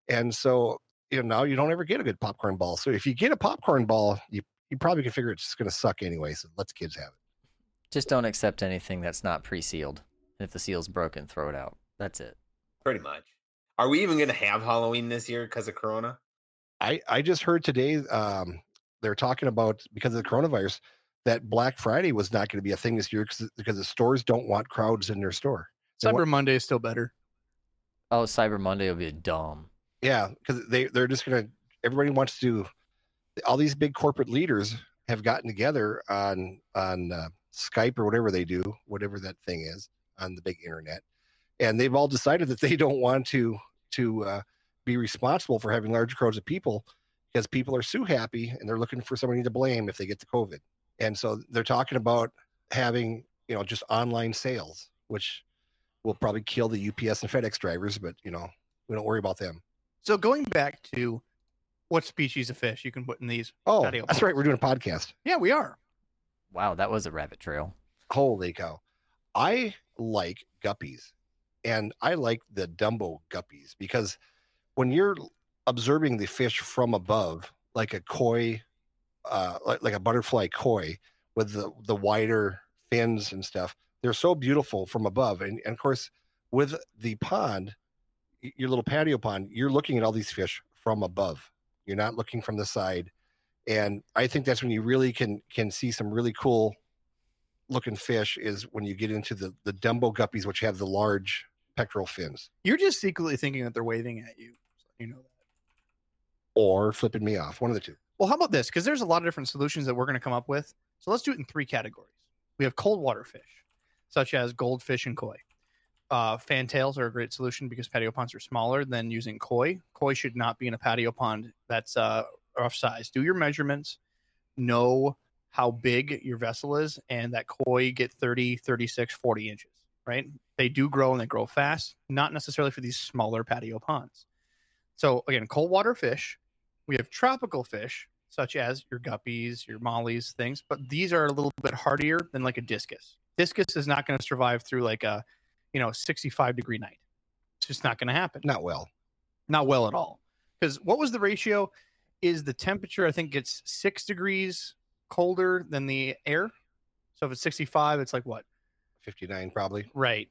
And so you know now you don't ever get a good popcorn ball. So if you get a popcorn ball, you you probably can figure it's just going to suck anyway. So let the kids have it. Just don't accept anything that's not pre-sealed. And if the seal's broken, throw it out. That's it. Pretty much. Are we even going to have Halloween this year because of Corona? I I just heard today um, they're talking about because of the coronavirus that Black Friday was not going to be a thing this year because because the stores don't want crowds in their store. They Cyber want- Monday is still better. Oh, Cyber Monday will be dumb. yeah, because they they're just going to everybody wants to. All these big corporate leaders have gotten together on on uh, Skype or whatever they do, whatever that thing is on the big internet, and they've all decided that they don't want to to uh, be responsible for having large crowds of people because people are so happy and they're looking for somebody to blame if they get the COVID. And so they're talking about having, you know, just online sales, which will probably kill the UPS and FedEx drivers, but you know, we don't worry about them. So going back to what species of fish you can put in these? Oh, Patio that's right. We're doing a podcast. Yeah, we are. Wow, that was a rabbit trail. Holy cow. I like guppies and I like the Dumbo guppies because when you're observing the fish from above, like a koi, uh, like, like a butterfly koi with the, the wider fins and stuff, they're so beautiful from above. And, and of course, with the pond, your little patio pond, you're looking at all these fish from above. You're not looking from the side. And I think that's when you really can can see some really cool looking fish is when you get into the the Dumbo guppies, which have the large pectoral fins, You're just secretly thinking that they're waving at you. So you know that. or flipping me off. One of the two. Well, how about this? Because there's a lot of different solutions that we're going to come up with. So let's do it in three categories. We have cold water fish, such as goldfish and koi. Uh, fantails are a great solution because patio ponds are smaller than using koi. Koi should not be in a patio pond that's uh, rough size. Do your measurements, know how big your vessel is, and that koi get 30, 36, 40 inches, right? They do grow and they grow fast, not necessarily for these smaller patio ponds. So, again, cold water fish, we have tropical fish such as your guppies, your mollies, things, but these are a little bit hardier than like a discus. Discus is not going to survive through like a, you know, 65 degree night. It's just not going to happen. Not well. Not well at all. Because what was the ratio? Is the temperature, I think, gets six degrees colder than the air. So if it's 65, it's like what? 59 probably. Right.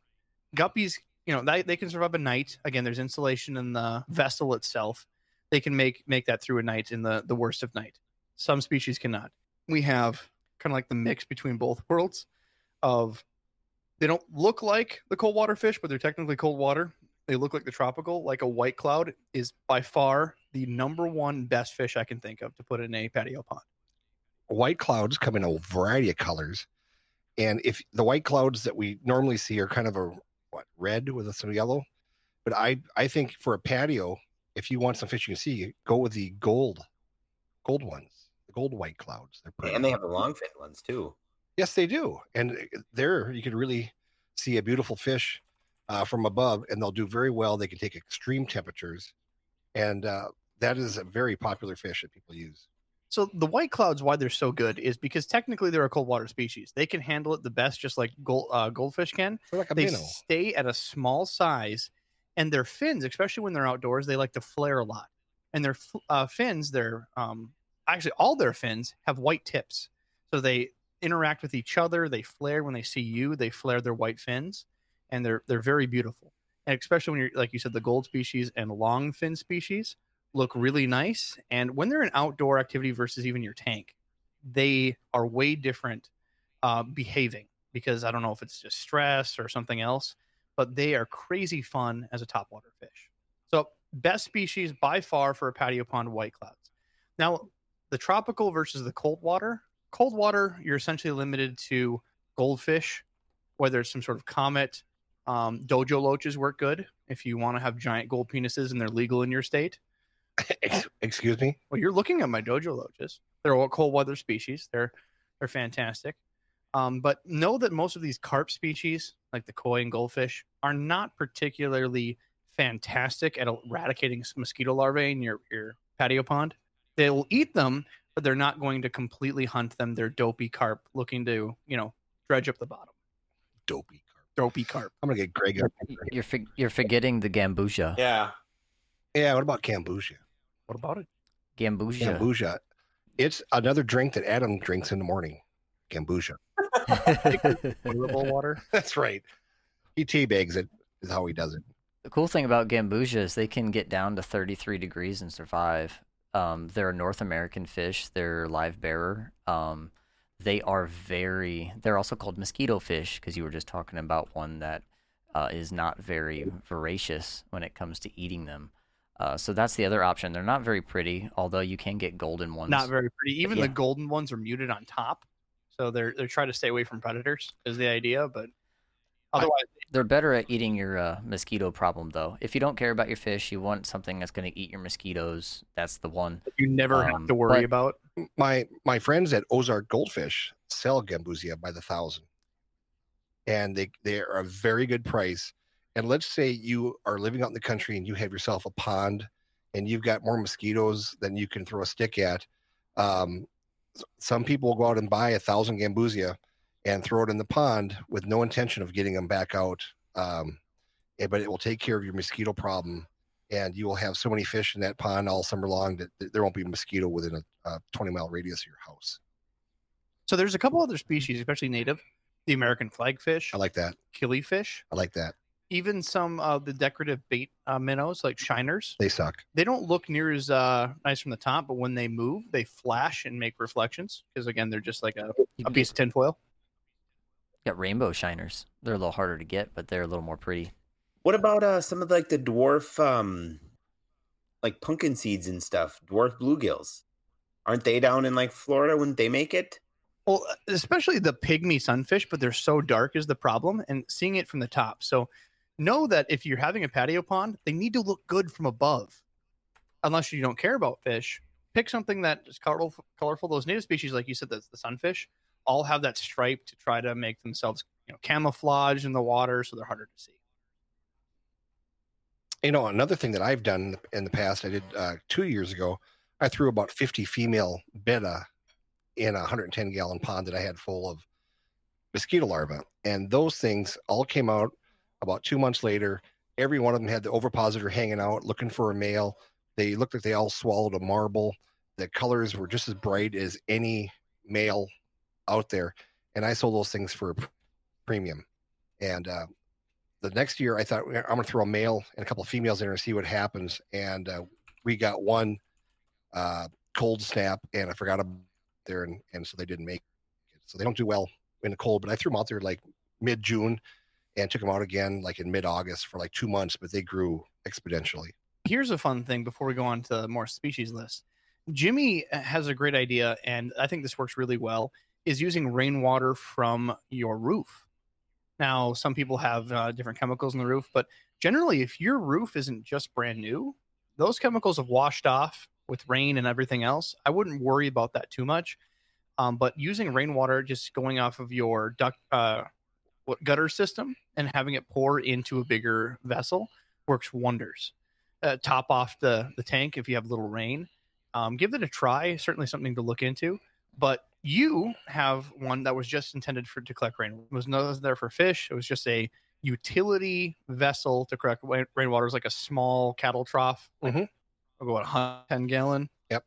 Guppies, you know, they, they can survive a night. Again, there's insulation in the vessel itself. They can make make that through a night in the the worst of night. Some species cannot. We have kind of like the mix between both worlds of they don't look like the cold water fish, but they're technically cold water. They look like the tropical, like a white cloud is by far the number one best fish I can think of to put in a patio pond. White clouds come in a variety of colors. And if the white clouds that we normally see are kind of a what red with a some yellow, but I I think for a patio, if you want some fish you can see, go with the gold, gold ones, the gold white clouds. They're pretty. And they have the long fin ones too. Yes, they do. And uh, there you can really see a beautiful fish uh, from above, and they'll do very well. They can take extreme temperatures, and uh, that is a very popular fish that people use. So the white clouds, why they're so good, is because technically they're a cold water species. They can handle it the best, just like gold, uh, goldfish can. They're like a They minnow. stay at a small size, and their fins, especially when they're outdoors, they like to flare a lot. And their uh, fins, their um, actually all their fins have white tips. So they interact with each other. They flare when they see you. They flare their white fins, and they're they're very beautiful. And especially when you're like you said, the gold species and long fin species look really nice. And when they're an outdoor activity versus even your tank, they are way different uh, behaving because I don't know if it's just stress or something else, but they are crazy fun as a topwater fish. So best species by far for a patio pond white clouds. Now the tropical versus the cold water. Cold water, you're essentially limited to goldfish, whether it's some sort of comet. Um, dojo loaches work good if you want to have giant gold penises and they're legal in your state. Excuse me. Well, you're looking at my dojo loaches. They're all cold weather species. They're they're fantastic. Um, but know that most of these carp species, like the koi and goldfish, are not particularly fantastic at eradicating mosquito larvae in your, your patio pond. They will eat them, but they're not going to completely hunt them. They're dopey carp looking to, you know, dredge up the bottom. Dopey. Carp. Dopey carp. I'm gonna get Greg. up. You're for, you're forgetting the gambusia. Yeah. Yeah. What about kombucha? What about it? Gambusia. Kombucha. It's another drink that Adam drinks in the morning. Kombucha. Potable water. That's right. He teabags it. Is how he does it. The cool thing about gambusia is they can get down to 33 degrees and survive. Um, they're a North American fish. They're live bearer. Um, they are very. They're also called mosquito fish because you were just talking about one that uh, is not very voracious when it comes to eating them. Uh, so that's the other option. They're not very pretty, although you can get golden ones. Not very pretty. Even Yeah. the golden ones are muted on top, so they're they're trying to stay away from predators. Is the idea, but otherwise, They're better at eating your uh, mosquito problem, though. If you don't care about your fish, you want something that's going to eat your mosquitoes. That's the one. you never Um, have to worry but- about. My my friends at Ozark Goldfish sell Gambusia by the thousand, and they they are a very good price. And let's say you are living out in the country and you have yourself a pond, and you've got more mosquitoes than you can throw a stick at. Um, s- some people will go out and buy a thousand Gambusia and throw it in the pond with no intention of getting them back out. Um, eh, but it will take care of your mosquito problem and you will have so many fish in that pond all summer long that that there won't be a mosquito within a, a 20 mile radius of your house. So there's a couple other species, especially native, the American flagfish, I like that. killifish, I like that. Even some of the decorative bait uh, minnows like shiners. They suck. They don't look near as uh, nice from the top, but when they move, they flash and make reflections because again, they're just like a, a piece of tinfoil. get rainbow shiners. They're a little harder to get, but they're a little more pretty. What about uh some of like the dwarf um like pumpkin seeds and stuff, dwarf bluegills? Aren't they down in like Florida when they make it? Well, especially the pygmy sunfish, but they're so dark is the problem, and seeing it from the top. So know that if you're having a patio pond, they need to look good from above. Unless you don't care about fish, pick something that is colorful. Colorful. Those native species, like you said, that's the sunfish, all have that stripe to try to make themselves, you know, camouflage in the water, so they're harder to see. You know, another thing that I've done in the past, I did uh, two years ago, I threw about 50 female betta in a 110 gallon pond that I had full of mosquito larvae. And those things all came out about two months later. Every one of them had the ovipositor hanging out, looking for a male. They looked like they all swallowed a marble. The colors were just as bright as any male out there. And I sold those things for premium. And uh, the next year, I thought I'm going to throw a male and a couple of females in there and see what happens. And uh, we got one uh, cold snap, and I forgot about there, and, and so they didn't make it. So they don't do well in the cold. But I threw them out there like mid June and took them out again like in mid August for like two months, but they grew exponentially. here's a fun thing before we go on to more species list. Jimmy has a great idea, and I think this works really well. Is using rainwater from your roof. Now, some people have uh, different chemicals in the roof, but generally, if your roof isn't just brand new, those chemicals have washed off with rain and everything else. I wouldn't worry about that too much. Um, but using rainwater, just going off of your duct, uh, gutter system, and having it pour into a bigger vessel works wonders uh, top off the the tank if you have little rain. Um, give it a try. Certainly something to look into. But you have one that was just intended for to collect rain. It was not there for fish. It was just a utility vessel to collect rain- rainwater. It was like a small cattle trough. Like, Mhm. I'll go what 110 gallon. Yep.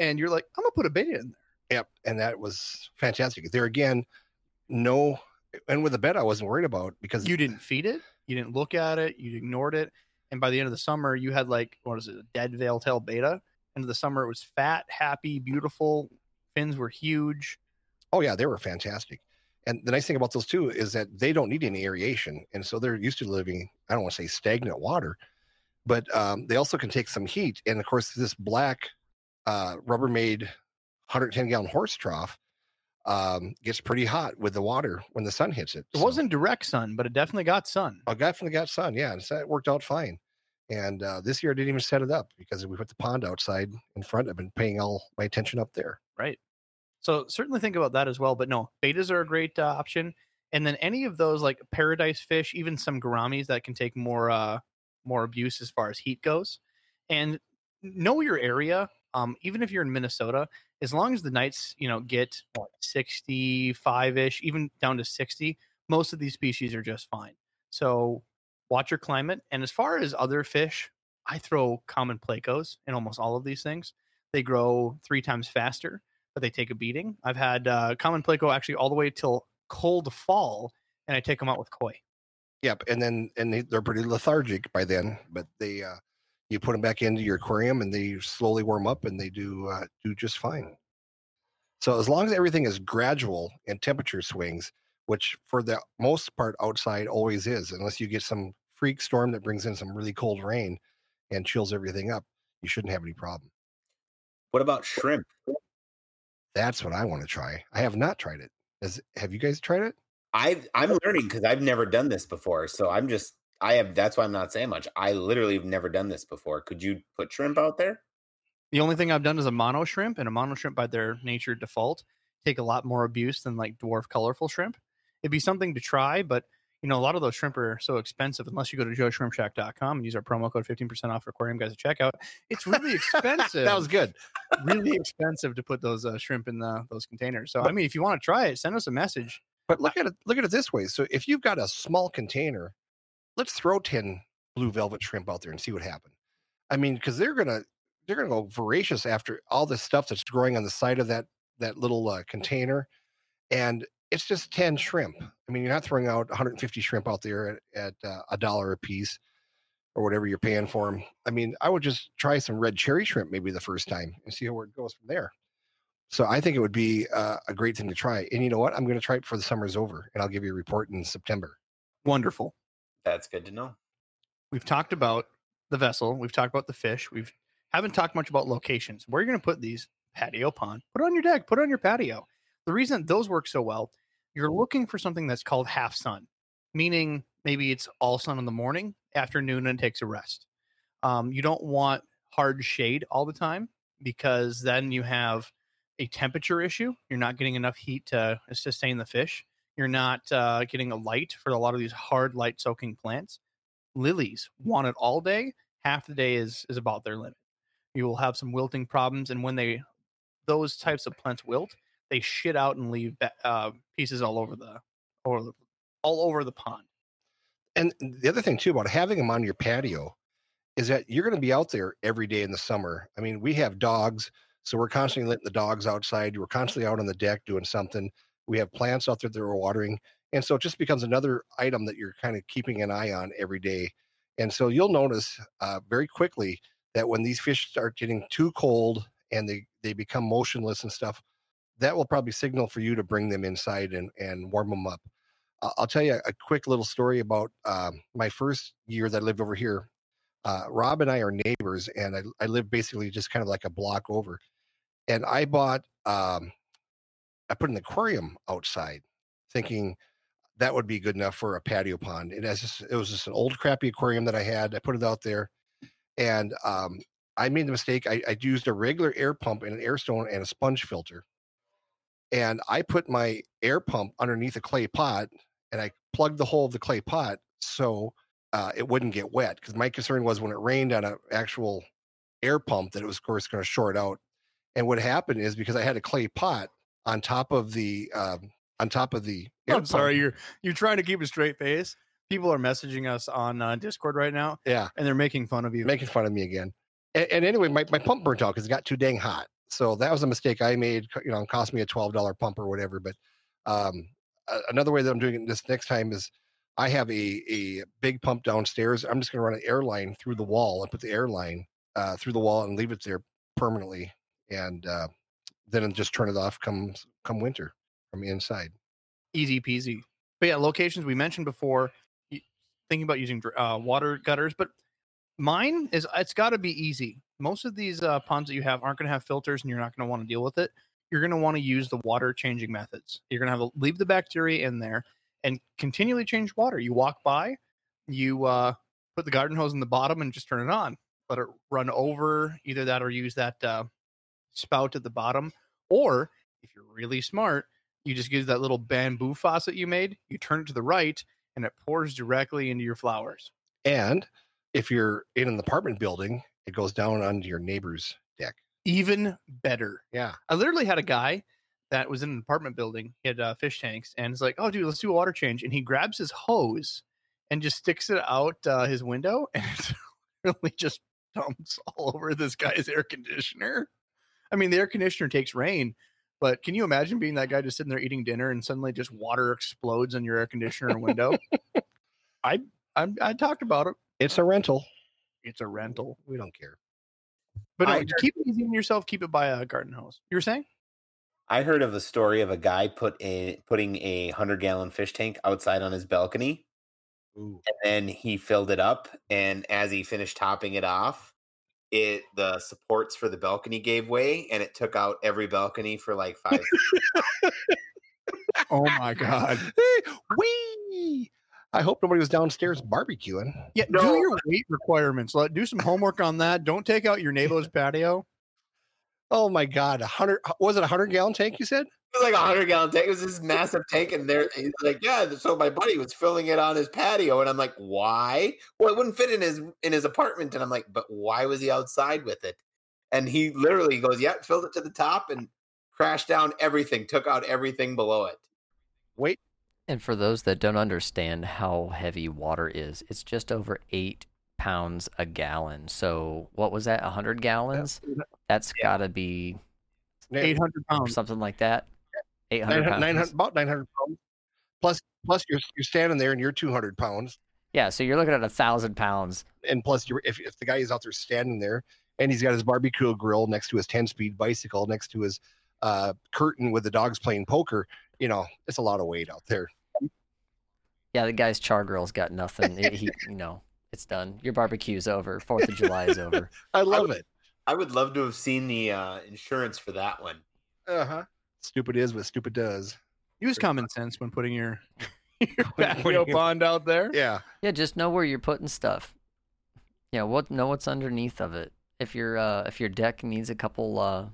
And you're like, I'm gonna put a bait in there. Yep, and that was fantastic. There again, no, and with the bed, I wasn't worried about because You didn't feed it. You didn't look at it. You ignored it. And by the end of the summer, you had like what is it, a dead veil tail betta. End of the summer, it was fat, happy, beautiful. Fins were huge. Oh yeah, they were fantastic. And the nice thing about those two is that they don't need any aeration, and so they're used to living. I don't want to say stagnant water, but um, they also can take some heat. And of course, this black uh, Rubbermaid 110 gallon horse trough um, gets pretty hot with the water when the sun hits it. It So- wasn't direct sun, but it definitely got sun. I definitely got sun. Yeah, and so it worked out fine. And uh, this year I didn't even set it up because we put the pond outside in front. I've been paying all my attention up there. Right. So certainly think about that as well. But no, bettas are a great uh, option. And then any of those like paradise fish, even some gouramis that can take more uh more abuse as far as heat goes. And know your area. Um, even if you're in Minnesota, as long as the nights, you know, get 65 ish, even down to 60, most of these species are just fine. So watch your climate. And as far as other fish, I throw common plecos in almost all of these things. They grow three times faster but they take a beating. I've had uh, common pleco actually all the way till cold fall, and I take them out with koi. Yep, and then and they, they're pretty lethargic by then, but they uh, you put them back into your aquarium and they slowly warm up and they do uh, do just fine. So as long as everything is gradual and temperature swings, which for the most part outside always is, unless you get some freak storm that brings in some really cold rain and chills everything up, you shouldn't have any problem. What about shrimp? That's what I want to try. I have not tried it. Has, have you guys tried it? I I'm learning because I've never done this before. So I'm just I have that's why I'm not saying much. I literally have never done this before. Could you put shrimp out there? The only thing I've done is Amano shrimp, and Amano shrimp by their nature default take a lot more abuse than like dwarf colorful shrimp. It'd be something to try, but you know, a lot of those shrimp are so expensive unless you go to joesshrimpshack.com and use our promo code 15% off aquarium guys at checkout. It's really expensive. that was good. really expensive to put those uh, shrimp in the, those containers. So, I mean, if you want to try it, send us a message. But look at it. Look at it this way. So if you've got a small container, let's throw ten blue velvet shrimp out there and see what happens. I mean, because they're gonna they're gonna go voracious after all this stuff that's growing on the side of that that little uh, container, and it's just ten shrimp. I mean, you're not throwing out 150 shrimp out there at, uh, a dollar a piece or whatever you're paying for them. I mean, I would just try some red cherry shrimp maybe the first time and see where it goes from there. So I think it would be uh, a great thing to try. And you know what? I'm going to try it before the summer's over, and I'll give you a report in September. Wonderful. That's good to know. We've talked about the vessel. We've talked about the fish. We've haven't talked much about locations. Where are you going to put these patio pond? Put it on your deck. Put it on your patio. The reason those work so well, you're looking for something that's called half sun, meaning maybe it's all sun in the morning, afternoon, and takes a rest. Um, you don't want hard shade all the time because then you have a temperature issue. You're not getting enough heat to sustain the fish. You're not uh, getting a light for a lot of these hard light soaking plants. Lilies want it all day. Half the day is is about their limit. You will have some wilting problems, and when they those types of plants wilt, they shit out and leave uh, pieces all over the or all over the pond. And the other thing too about having them on your patio is that you're going to be out there every day in the summer. I mean, we have dogs, so we're constantly letting the dogs outside. We're constantly out on the deck doing something. We have plants out there that we're watering, and so it just becomes another item that you're kind of keeping an eye on every day. And so you'll notice uh, very quickly that when these fish start getting too cold and they they become motionless and stuff, that will probably signal for you to bring them inside and and warm them up. I'll tell you a quick little story about um, my first year that I lived over here. Uh, Rob and I are neighbors, and I, I live basically just kind of like a block over. And I bought, um, I put an aquarium outside, thinking that would be good enough for a patio pond. And as it was just an old crappy aquarium that I had. I put it out there, and um, I made the mistake. I, I used a regular air pump and an air stone and a sponge filter, and I put my air pump underneath a clay pot, and I plugged the hole of the clay pot so uh, it wouldn't get wet. Because my concern was when it rained on an actual air pump that it was of course going to short out. And what happened is because I had a clay pot on top of the um, on top of the air I'm sorry, you're you're trying to keep a straight face. People are messaging us on uh, Discord right now, yeah, and they're making fun of you. making fun of me again. And, and anyway, my, my pump burnt out because it got too dang hot. so that was a mistake I made. You know, it cost me a twelve dollar pump or whatever. But um, another way that I'm doing it this next time is I have a a big pump downstairs. I'm just going to run an air line through the wall and put the air line uh, through the wall and leave it there permanently, and uh, then just turn it off come come winter from inside. easy peasy. But yeah, locations we mentioned before. Thinking about using uh, water gutters, but mine is it's got to be easy. Most of these uh, ponds that you have aren't going to have filters, and you're not going to want to deal with it. You're going to want to use the water changing methods. You're going to have to leave the bacteria in there and continually change water. You walk by, you uh, put the garden hose in the bottom and just turn it on. Let it run over. Either that or use that uh, spout at the bottom. Or if you're really smart, you just use that little bamboo faucet you made, you turn it to the right, and it pours directly into your flowers. And if you're in an apartment building, it goes down onto your neighbor's deck. Even better. Yeah. I literally had a guy that was in an apartment building. He had uh, fish tanks, and it's like, "Oh, dude, let's do a water change." And he grabs his hose and just sticks it out uh, his window, and it really just dumps all over this guy's air conditioner. I mean, the air conditioner takes rain, but can you imagine being that guy just sitting there eating dinner and suddenly just water explodes on your air conditioner and window? I, I I talked about it. It's a rental. It's a rental, We don't care. but no, I keep it easy on yourself. Keep it by a garden hose. You were saying? I heard of a story of a guy put a putting a hundred gallon fish tank outside on his balcony, Ooh. and then he filled it up. And as he finished topping it off, it the supports for the balcony gave way, and it took out every balcony for like five. Oh my god. Wee! I hope nobody was downstairs barbecuing. Yeah, No. do your weight requirements. Let do some homework on that. Don't take out your neighbor's patio. Oh my God. A hundred was it a hundred gallon tank you said? It was like a hundred gallon tank. It was this massive tank, and there he's like, yeah. So my buddy was filling it on his patio, and I'm like, why? Well, it wouldn't fit in his in his apartment, and I'm like, but why was he outside with it? And he literally goes, yeah, filled it to the top and crashed down everything, took out everything below it. Wait. And for those that don't understand how heavy water is, it's just over eight pounds a gallon. So what was that? hundred gallons? That's got to be Eight hundred or pounds. something like that. Eight hundred 900, 900 pounds. about 900 pounds. Plus, plus you're, you're standing there and you're 200 pounds. Yeah, so you're looking at a thousand pounds. And plus, you're, if, if the guy is out there standing there and he's got his barbecue grill next to his 10 speed bicycle, next to his uh, curtain with the dogs playing poker, you know, it's a lot of weight out there. Yeah, the guy's char grill's got nothing. He, he- you know, it's done. Your barbecue's over. Fourth of July is over. I love it. I would love to have seen the uh, insurance for that one. Uh huh. Stupid is what stupid does. Use common sense when putting your your patio you- pond out there. Yeah. Yeah, just know where you're putting stuff. Yeah, what know what's underneath of it. If your uh if your deck needs a couple uh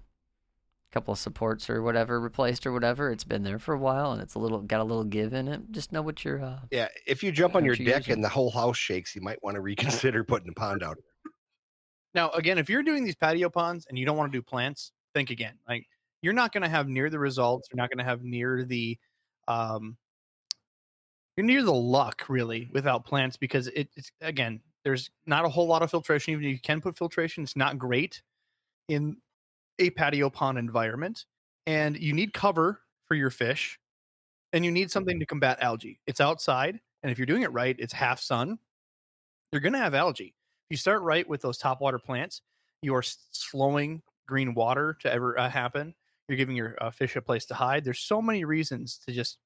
couple of supports or whatever replaced or whatever, it's been there for a while and it's a little got a little give in it. Just know what you're uh Yeah. If you jump on your you deck use and the whole house shakes, you might want to reconsider putting a pond out. Now, again, if you're doing these patio ponds and you don't want to do plants, think again. Like you're not going to have near the results. You're not going to have near the, um, you're near the luck really without plants because it, it's again, there's not a whole lot of filtration. Even if you can put filtration, it's not great in a patio pond environment. And you need cover for your fish, and you need something to combat algae. It's outside, and if you're doing it right, it's half sun. You're going to have algae If you start right with those top water plants, you are slowing green water to ever uh, happen. You're giving your uh, fish a place to hide. There's so many reasons to just,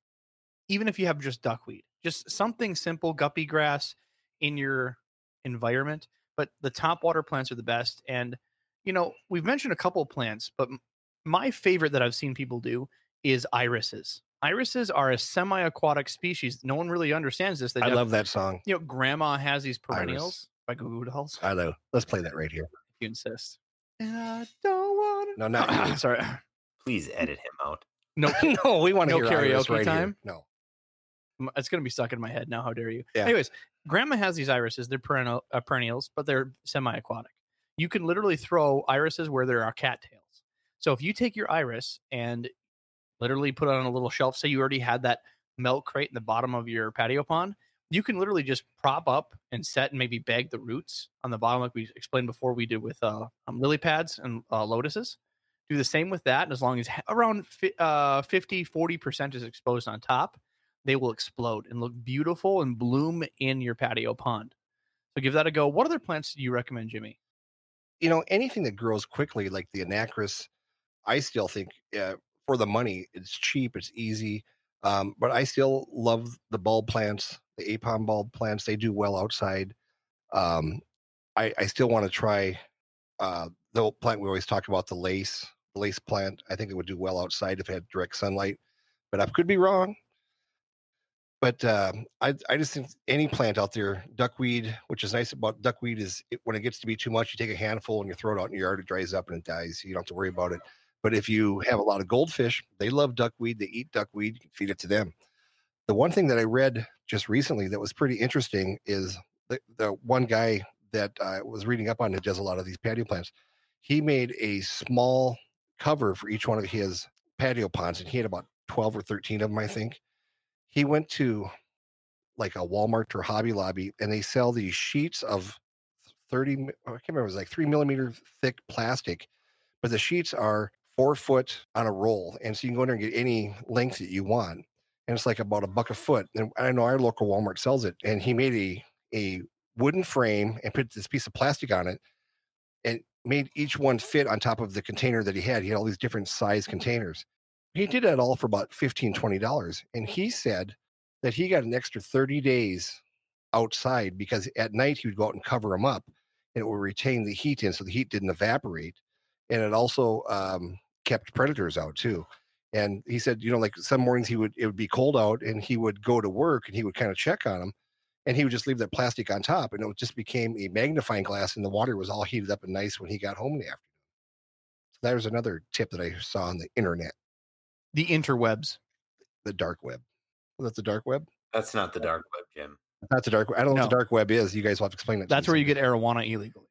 even if you have just duckweed, just something simple, guppy grass in your environment. But the top water plants are the best. And, you know, we've mentioned a couple of plants, but m- my favorite that I've seen people do is irises. Irises are a semi aquatic species. No one really understands this. They I love that song. you know, grandma has these Iris. perennials by Goo Goo Dolls. I know. Let's play that right here. If you insist. And I don't want No, not you. Sorry. Please edit him out. No, no, we want to No hear karaoke right here. time? No. it's going to be stuck in my head now. How dare you? Yeah. Anyways, grandma has these irises. They're perennial, uh, perennials, but they're semi-aquatic. You can literally throw irises where there are cattails. So if you take your iris and literally put it on a little shelf, say you already had that milk crate in the bottom of your patio pond, you can literally just prop up and set and maybe bag the roots on the bottom, like we explained before we did with uh, um, lily pads and uh, lotuses. Do the same with that. And as long as around uh, 50, 40% is exposed on top, they will explode and look beautiful and bloom in your patio pond. So give that a go. What other plants do you recommend, Jimmy? you know anything that grows quickly like the anacharis i still think uh, for the money it's cheap it's easy um, but i still love the bulb plants the apon bulb plants they do well outside um, I, I still want to try uh, the plant we always talk about the lace lace plant i think it would do well outside if it had direct sunlight but i could be wrong but um, I, I just think any plant out there, duckweed, which is nice about duckweed, is it, when it gets to be too much, you take a handful and you throw it out in your yard, it dries up and it dies. You don't have to worry about it. But if you have a lot of goldfish, they love duckweed, they eat duckweed, you can feed it to them. The one thing that I read just recently that was pretty interesting is the, the one guy that I was reading up on that does a lot of these patio plants. He made a small cover for each one of his patio ponds, and he had about 12 or 13 of them, I think he went to like a Walmart or Hobby Lobby and they sell these sheets of 30, I can't remember, it was like three millimeter thick plastic, but the sheets are four foot on a roll. And so you can go in there and get any length that you want. And it's like about a buck a foot. And I know our local Walmart sells it. And he made a, a wooden frame and put this piece of plastic on it and made each one fit on top of the container that he had. He had all these different size containers he did it all for about $15, 20 dollars and he said that he got an extra 30 days outside because at night he would go out and cover them up and it would retain the heat in so the heat didn't evaporate and it also um, kept predators out too and he said you know like some mornings he would it would be cold out and he would go to work and he would kind of check on them and he would just leave that plastic on top and it just became a magnifying glass and the water was all heated up and nice when he got home in the afternoon so that was another tip that i saw on the internet The interwebs. the dark web. Well, that's the dark web. That's not the dark web, Jim. That's the dark. I don't know what the dark web is. You guys will have to explain it. That's me where you get arowana illegally.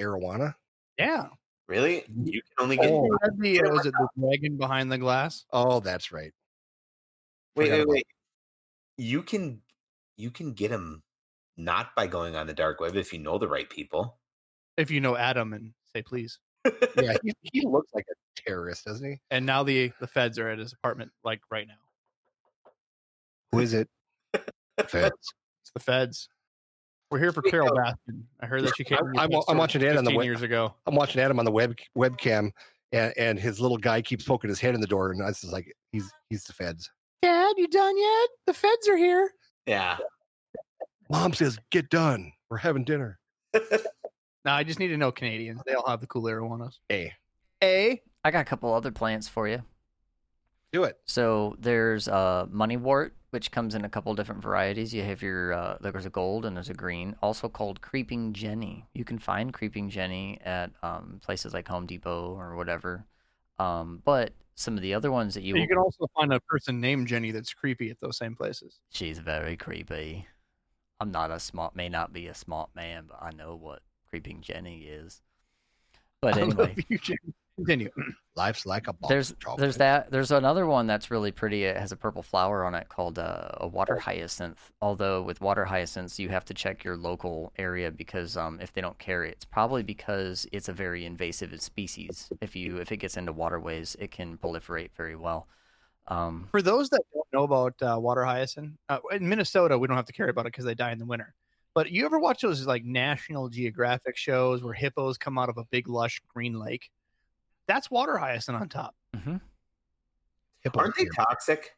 arowana. Yeah. Really? You can only get. Oh. Had the, uh, was it the dragon behind the glass? Oh, that's right. wait, forgot wait, about wait. You can, you can get them not by going on the dark web if you know the right people. If you know Adam and say please. Yeah, he, he looks like a terrorist, doesn't he? And now the the feds are at his apartment like right now. Who is it? Feds. It's the feds. We're here for Speak Carole of- Baskin. I heard that she came. I'm- I'm- pet I'm store watching Ed on the web- years ago. I'm watching Adam on the web webcam, and, and his little guy keeps poking his head in the door, and I was just like, he's he's the feds. Dad, you done yet? The feds are here. Yeah. Mom says, "Get done. We're having dinner." Now I just need to know Canadians. They all have the cool arowanas. Hey, A. I got a couple other plants for you. do it. So there's uh, moneywort, which comes in a couple different varieties. You have your uh, there's a gold and there's a green, also called creeping jenny. You can find creeping jenny at um, places like Home Depot or whatever. Um, but some of the other ones that you, You can also find a person named Jenny that's creepy at those same places. she's very creepy. I'm not a smart, may not be a smart man, but I know what creeping jenny is. But anyway, you, Jenny. Continue. Life's like a ball. there's of there's that there's another one that's really pretty it has a purple flower on it called uh, a water hyacinth although with water hyacinths you have to check your local area because um, if they don't carry it it's probably because it's a very invasive species if you if it gets into waterways it can proliferate very well um, For those that don't know about uh, water hyacinth, uh, in Minnesota, we don't have to care about it because they die in the winter. But you ever watch those like National Geographic shows where hippos come out of a big lush green lake? That's water hyacinth on top. mhm. hippos. Aren't they toxic?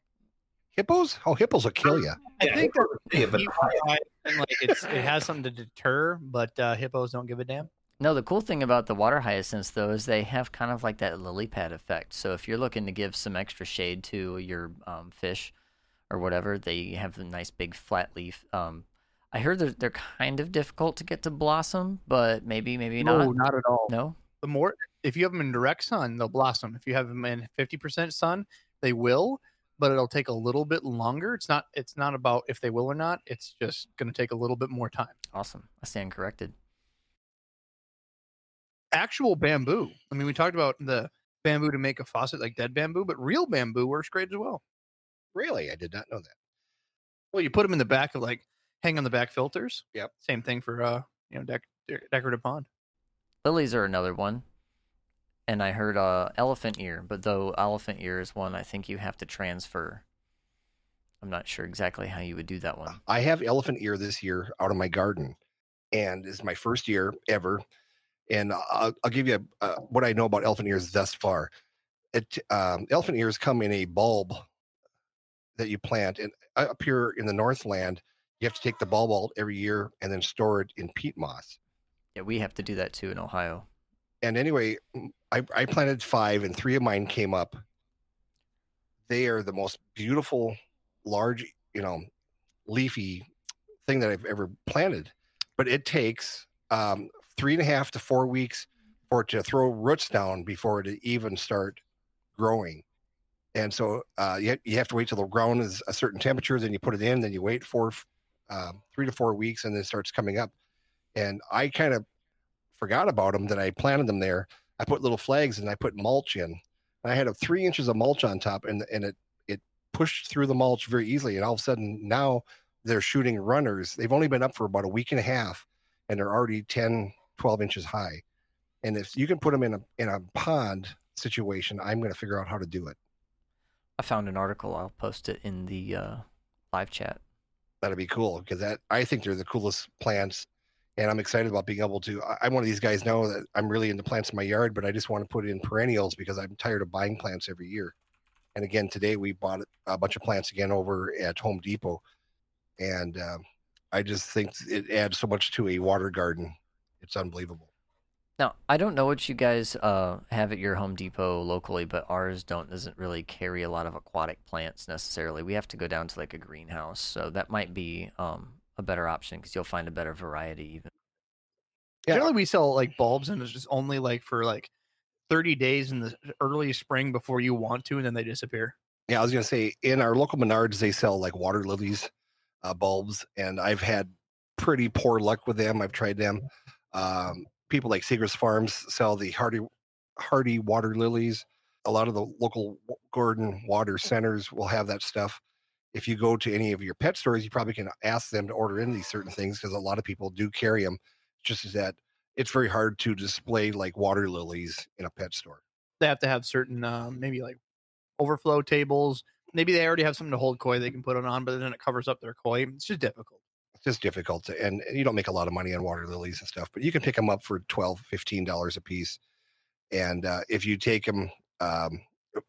hippos? Oh, hippos will kill you. I Yeah, think that Yeah, but you- hyacinth, like it's it has something to deter, but uh, hippos don't give a damn. No, the cool thing about the water hyacinths though is they have kind of like that lily pad effect. So if you're looking to give some extra shade to your um, fish or whatever, they have a nice big flat leaf. Um, I heard they're, they're kind of difficult to get to blossom, but maybe maybe no, not. not at all. No, The more if you have them in direct sun, they'll blossom. If you have them in fifty percent sun, they will, but it'll take a little bit longer. It's not it's not about if they will or not. It's just going to take a little bit more time. awesome. I stand corrected. Actual bamboo. I mean, we talked about the bamboo to make a faucet like dead bamboo, but real bamboo works great as well. Really, I did not know that. Well, you put them in the back of like hang on the back filters. Yep. Same thing for uh you know dec- decorative pond. Lilies are another one. And I heard uh, elephant ear, but though elephant ear is one I think you have to transfer. I'm not sure exactly how you would do that one. I have elephant ear this year out of my garden, and it's my first year ever. And I'll, I'll give you a, uh, what I know about elephant ears thus far. It um, elephant ears come in a bulb that you plant, and up here in the Northland, you have to take the bulb out every year and then store it in peat moss. Yeah, we have to do that too in Ohio. And anyway, I, I planted five, and three of mine came up. They are the most beautiful, large, you know, leafy thing that I've ever planted. But it takes um, three and a half to four weeks for it to throw roots down before it even start growing. And so uh, you, you have to wait till the ground is a certain temperature, then you put it in, then you wait for um, three to four weeks, and then it starts coming up. And I kind of forgot about them that I planted them there. I put little flags and I put mulch in. And I had a three inches of mulch on top, and and it it pushed through the mulch very easily. And all of a sudden now they're shooting runners. They've only been up for about a week and a half, and they're already 10, 12 inches high. And if you can put them in a in a pond situation, I'm going to figure out how to do it. I found an article. I'll post it in the uh, live chat. That'd be cool because that I think they're the coolest plants, and I'm excited about being able to. I'm one of these guys now that I'm really into plants in my yard, but I just want to put in perennials because I'm tired of buying plants every year. And again, today we bought a bunch of plants again over at Home Depot, and um, I just think it adds so much to a water garden. It's unbelievable. Now, I don't know what you guys uh, have at your Home Depot locally, but ours don't doesn't really carry a lot of aquatic plants necessarily. We have to go down to like a greenhouse, so that might be um, a better option because you'll find a better variety even. Yeah. Generally, we sell like bulbs, and it's just only like for like 30 days in the early spring before you want to, and then they disappear. Yeah, I was gonna say in our local Menards they sell like water lilies uh, bulbs, and I've had pretty poor luck with them. I've tried them. Um, people like Seegers Farms sell the hardy hardy water lilies. A lot of the local garden water centers will have that stuff. If you go to any of your pet stores, you probably can ask them to order in these certain things because a lot of people do carry them. Just as that, it's very hard to display like water lilies in a pet store. They have to have certain, uh, maybe like overflow tables. Maybe they already have something to hold koi they can put it on, but then it covers up their koi. It's just difficult it's just difficult to, and you don't make a lot of money on water lilies and stuff, but you can pick them up for 12, 15 dollars a piece. And uh, if you take them um,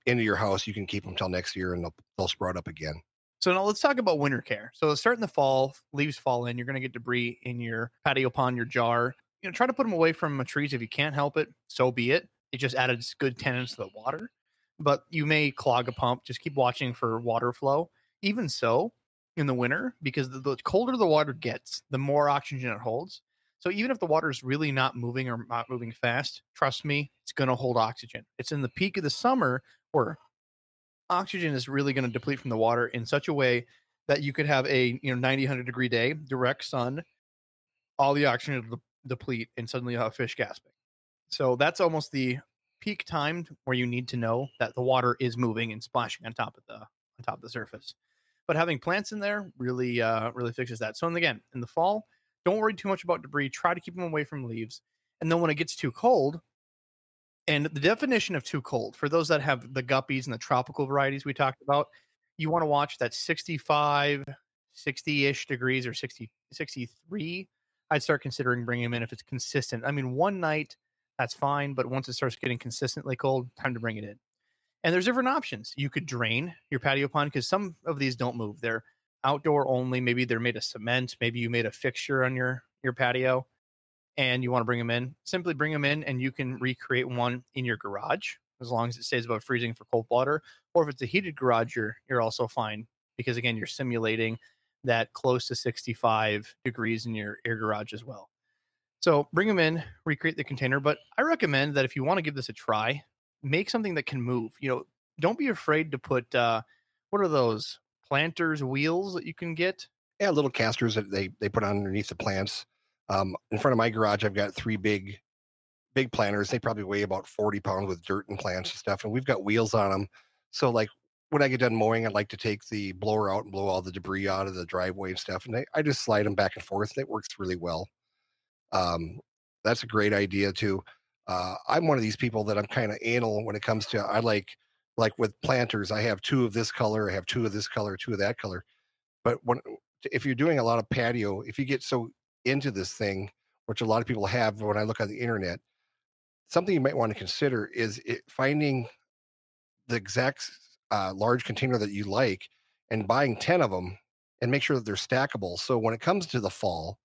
into your house, you can keep them till next year and they'll, they'll sprout up again. So now let's talk about winter care. So starting the fall, leaves fall in, you're going to get debris in your patio pond, your jar. You know, try to put them away from the trees if you can't help it. So be it. It just added good tenants to the water, but you may clog a pump. Just keep watching for water flow. Even so, in the winter because the, the, colder the water gets, the more oxygen it holds. So even if the water is really not moving or not moving fast, trust me, it's going to hold oxygen. It's in the peak of the summer where oxygen is really going to deplete from the water in such a way that you could have a you know 90 100 degree day, direct sun, all the oxygen will deplete, and suddenly you have fish gasping. So that's almost the peak time where you need to know that the water is moving and splashing on top of the on top of the surface but having plants in there really uh, really fixes that. So again, in the fall, don't worry too much about debris. Try to keep them away from leaves. And then when it gets too cold, and the definition of too cold for those that have the guppies and the tropical varieties we talked about, you want to watch that 65, 60-ish degrees or 60, 63. I'd start considering bringing them in if it's consistent. I mean, one night that's fine, but once it starts getting consistently cold, time to bring it in. And there's different options. You could drain your patio pond because some of these don't move. They're outdoor only. Maybe they're made of cement. Maybe you made a fixture on your your patio and you want to bring them in. Simply bring them in and you can recreate one in your garage as long as it stays above freezing for cold water. Or if it's a heated garage, you're you're also fine because again, you're simulating that close to 65 degrees in your air garage as well. So bring them in, recreate the container. But I recommend that if you want to give this a try, make something that can move. You know, don't be afraid to put uh what are those planters wheels that you can get? Yeah, little casters that they they put on underneath the plants. Um, in front of my garage, I've got three big big planters. They probably weigh about 40 pounds with dirt and plants and stuff. And we've got wheels on them. So like when I get done mowing, I'd like to take the blower out and blow all the debris out of the driveway and stuff. And I, I just slide them back and forth. And it works really well. Um, that's a great idea too. Uh, I'm one of these people that I'm kind of anal when it comes to I like like with planters. I have two of this color, I have two of this color, two of that color. But when if you're doing a lot of patio, if you get so into this thing, which a lot of people have when I look on the internet, something you might want to consider is it, finding the exact uh, large container that you like and buying 10 of them and make sure that they're stackable. So when it comes to the fall,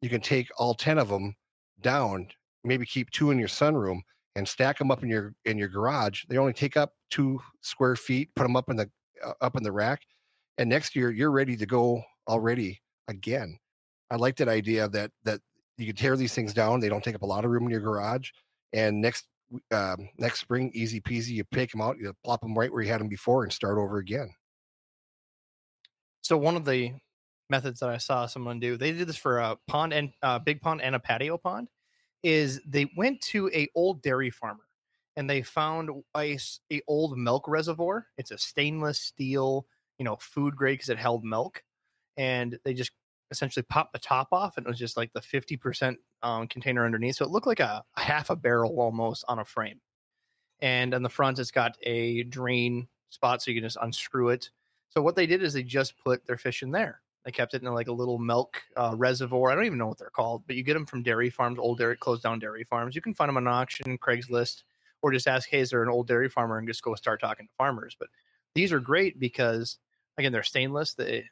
you can take all 10 of them down, maybe keep two in your sunroom and stack them up in your in your garage. They only take up 2 square feet, put them up in the uh, up in the rack and next year you're ready to go already again. I like that idea that that you can tear these things down. They don't take up a lot of room in your garage. And next um, next spring, easy peasy, you pick them out, you plop them right where you had them before, and start over again. So one of the methods that I saw someone do, they did this for a pond and uh, big pond and a patio pond, is they went to a old dairy farmer and they found ice a old milk reservoir. It's a stainless steel, you know, food grade because it held milk, and they just essentially popped the top off and it was just like the 50% um, container underneath. So it looked like a, a half a barrel almost on a frame. And on the front, it's got a drain spot so you can just unscrew it. So what they did is they just put their fish in there. They kept it in like a little milk uh, reservoir. I don't even know what they're called, but you get them from dairy farms, old dairy, closed down dairy farms. You can find them on auction, Craigslist, or just ask, hey, is there an old dairy farmer and just go start talking to farmers. But these are great because, again, they're stainless. The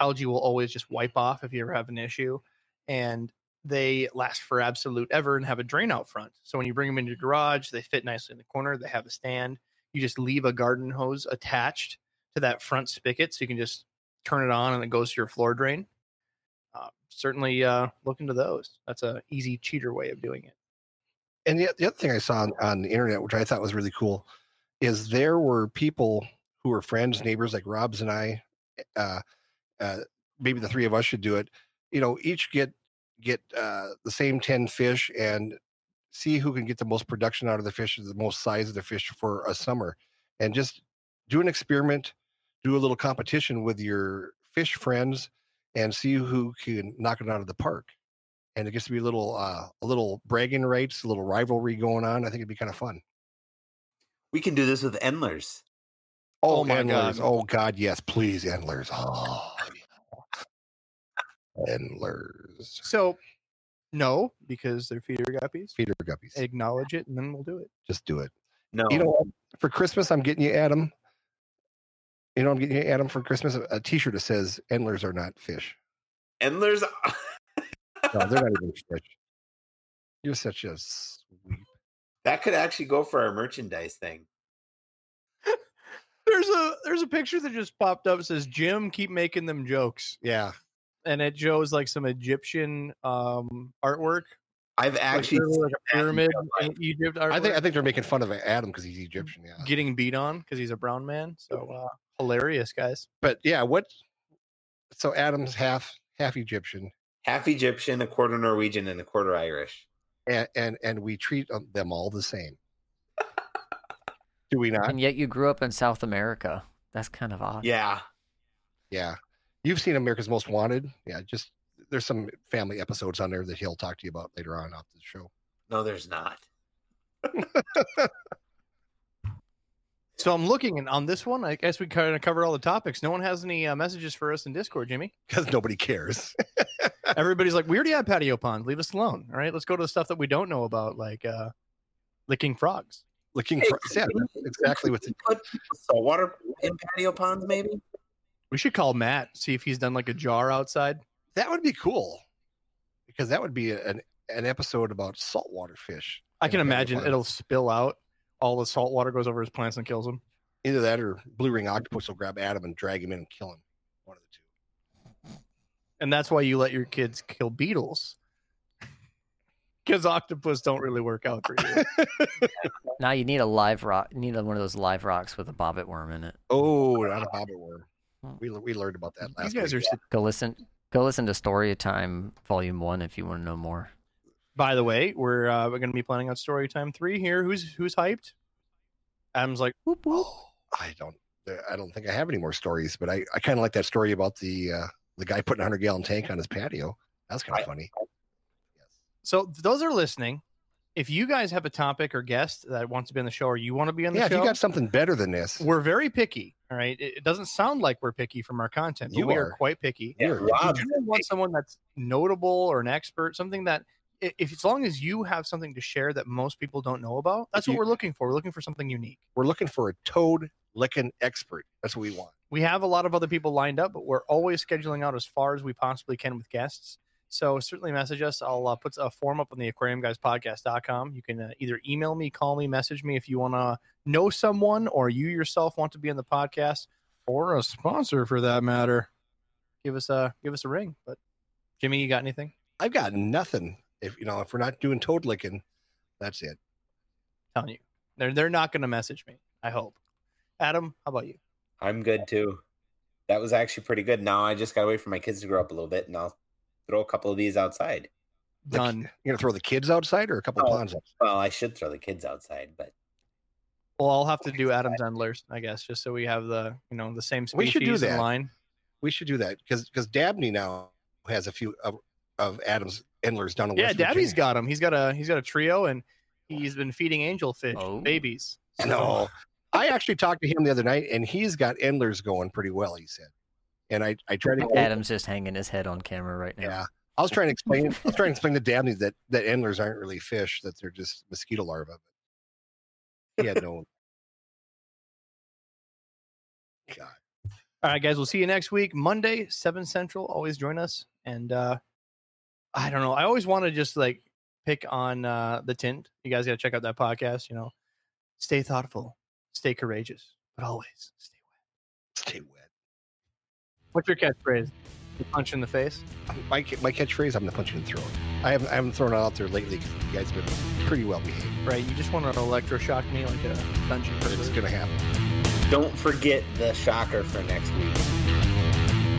algae will always just wipe off if you ever have an issue. And they last for absolute ever and have a drain out front. So when you bring them into your garage, they fit nicely in the corner. They have a stand. You just leave a garden hose attached to that front spigot so you can just turn it on and it goes to your floor drain. Uh, certainly uh, look into those. That's a easy cheater way of doing it. And the, the other thing I saw on, on the internet, which I thought was really cool, is there were people who were friends, neighbors like Rob's and I. Uh, uh, maybe the three of us should do it. You know, each get get uh, the same ten fish and see who can get the most production out of the fish, the most size of the fish for a summer, and just do an experiment, do a little competition with your fish friends, and see who can knock it out of the park. And it gets to be a little uh, a little bragging rights, a little rivalry going on. I think it'd be kind of fun. We can do this with endlers. Oh, oh my god! Oh god, yes, please, endlers. Oh, endlers. So, no, because they're feeder guppies. Feeder guppies. Acknowledge it, and then we'll do it. Just do it. No, you know what? For Christmas, I'm getting you Adam. You know, I'm getting you Adam for Christmas a, a T-shirt that says "Endlers are not fish." Endlers. no, they're not even fish. You're such a sweep. That could actually go for our merchandise thing. There's a there's a picture that just popped up. It says Jim, keep making them jokes. Yeah, and it shows like some Egyptian um artwork. I've actually like, like a pyramid in Egypt. Artwork. I think I think they're making fun of Adam because he's Egyptian. Yeah, getting beat on because he's a brown man. So uh, hilarious, guys. But yeah, what? So Adam's half half Egyptian, half Egyptian, a quarter Norwegian, and a quarter Irish. And and and we treat them all the same. Do we not? And yet you grew up in South America. That's kind of odd. Yeah. Yeah. You've seen America's Most Wanted. Yeah. Just there's some family episodes on there that he'll talk to you about later on off the show. No, there's not. so I'm looking and on this one, I guess we kind of covered all the topics. No one has any uh, messages for us in Discord, Jimmy. Because nobody cares. Everybody's like, we already have patio ponds. Leave us alone. All right, let's go to the stuff that we don't know about, like uh, licking frogs looking for yeah, exactly what the put saltwater in patio ponds, maybe. We should call Matt, see if he's done like a jar outside. That would be cool. Because that would be an an episode about saltwater fish. I can imagine it'll spill out. All the salt water goes over his plants and kills him. Either that or blue ring octopus will grab Adam and drag him in and kill him. One of the two. And that's why you let your kids kill beetles because octopus don't really work out for you. now you need a live rock. You need one of those live rocks with a bobbit worm in it. Oh, not a bobbit worm. We we learned about that last. You guys week. are go listen. Go listen to Story Time Volume One if you want to know more. By the way, we're uh, we're going to be planning on Story Time Three here. Who's who's hyped? Adam's like, whoop whoop. Oh, I don't. I don't think I have any more stories, but I, I kind of like that story about the uh, the guy putting a hundred gallon tank on his patio. That's kind of funny. So those are listening. if you guys have a topic or guest that wants to be on the show, or you want to be on the show, Yeah, if you got something better than this, we're very picky. All right, it, it doesn't sound like we're picky from our content, but You we are are. quite picky. Yeah, You're- If you want someone that's notable or an expert, something that if as long as you have something to share that most people don't know about, that's If what we're looking for. We're looking for something unique. we're looking for a toad licking expert. That's what we want. We have a lot of other people lined up, but we're always scheduling out as far as we possibly can with guests. So certainly message us. I'll uh, put a form up on the aquariumguyspodcast.com. You can uh, either email me, call me, message me if you want to know someone or you yourself want to be on the podcast or a sponsor for that matter. Give us a give us a ring. But Jimmy, you got anything? I've got nothing. If you know, if we're not doing toad licking, that's it. telling you. They're they're not going to message me. I hope. Adam, how about you? I'm good too. That was actually pretty good. Now I just gotta wait for my kids to grow up a little bit, and I'll throw a couple of these outside. The- Done. You're gonna throw the kids outside or a couple Oh. ponds outside? Well, I should throw the kids outside, but Well, I'll have to do Adam's endlers, I guess, just so we have the you know the same We species should do in that. line. We should do that because because Dabney now has a few of, of Adam's endlers down in Yeah, West Dabby's Virginia. got him. He's got a he's got a trio, and he's been feeding angelfish Oh. babies. No, I actually talked to him the other night, and he's got endlers going pretty well. He said, and I I tried to Adam's just hanging his head on camera right now. Yeah, I was trying to explain. I was trying to explain to Dabney that that endlers aren't really fish; that they're just mosquito larvae. But he had no. God, All right, guys, we'll see you next week, Monday, seven central. Always join us, and uh I don't know. I always want to just like pick on uh the tint. You guys got to check out that podcast. You know, stay thoughtful, stay courageous, but always stay wet. stay wet. What's your catchphrase? You punch in the face. My my catchphrase: I'm gonna punch you in the throat. I haven't I haven't thrown it out there lately. 'cause you guys have been pretty well behaved. Right, you just want to electroshock me like a dungeon But it's gonna happen. don't forget the shocker for next week.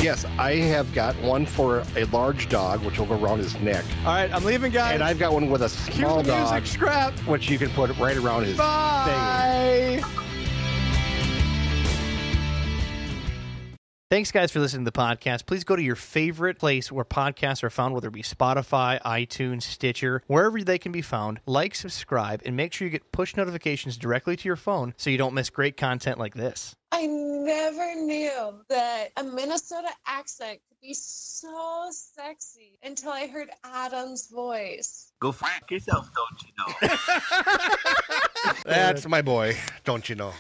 Yes, I have got one for a large dog, which will go around his neck, All right, I'm leaving, guys. and I've got one with a Cue small the music. dog, Scrap. which you can put right around his. Bye. Thanks, guys, for listening to the podcast. Please go to your favorite place where podcasts are found, whether it be Spotify, iTunes, Stitcher, wherever they can be found. Like, subscribe, and make sure you get push notifications directly to your phone so you don't miss great content like this. I never knew that a Minnesota accent could be so sexy until I heard Adam's voice. Go fuck yourself, don't you know? That's my boy. Don't you know?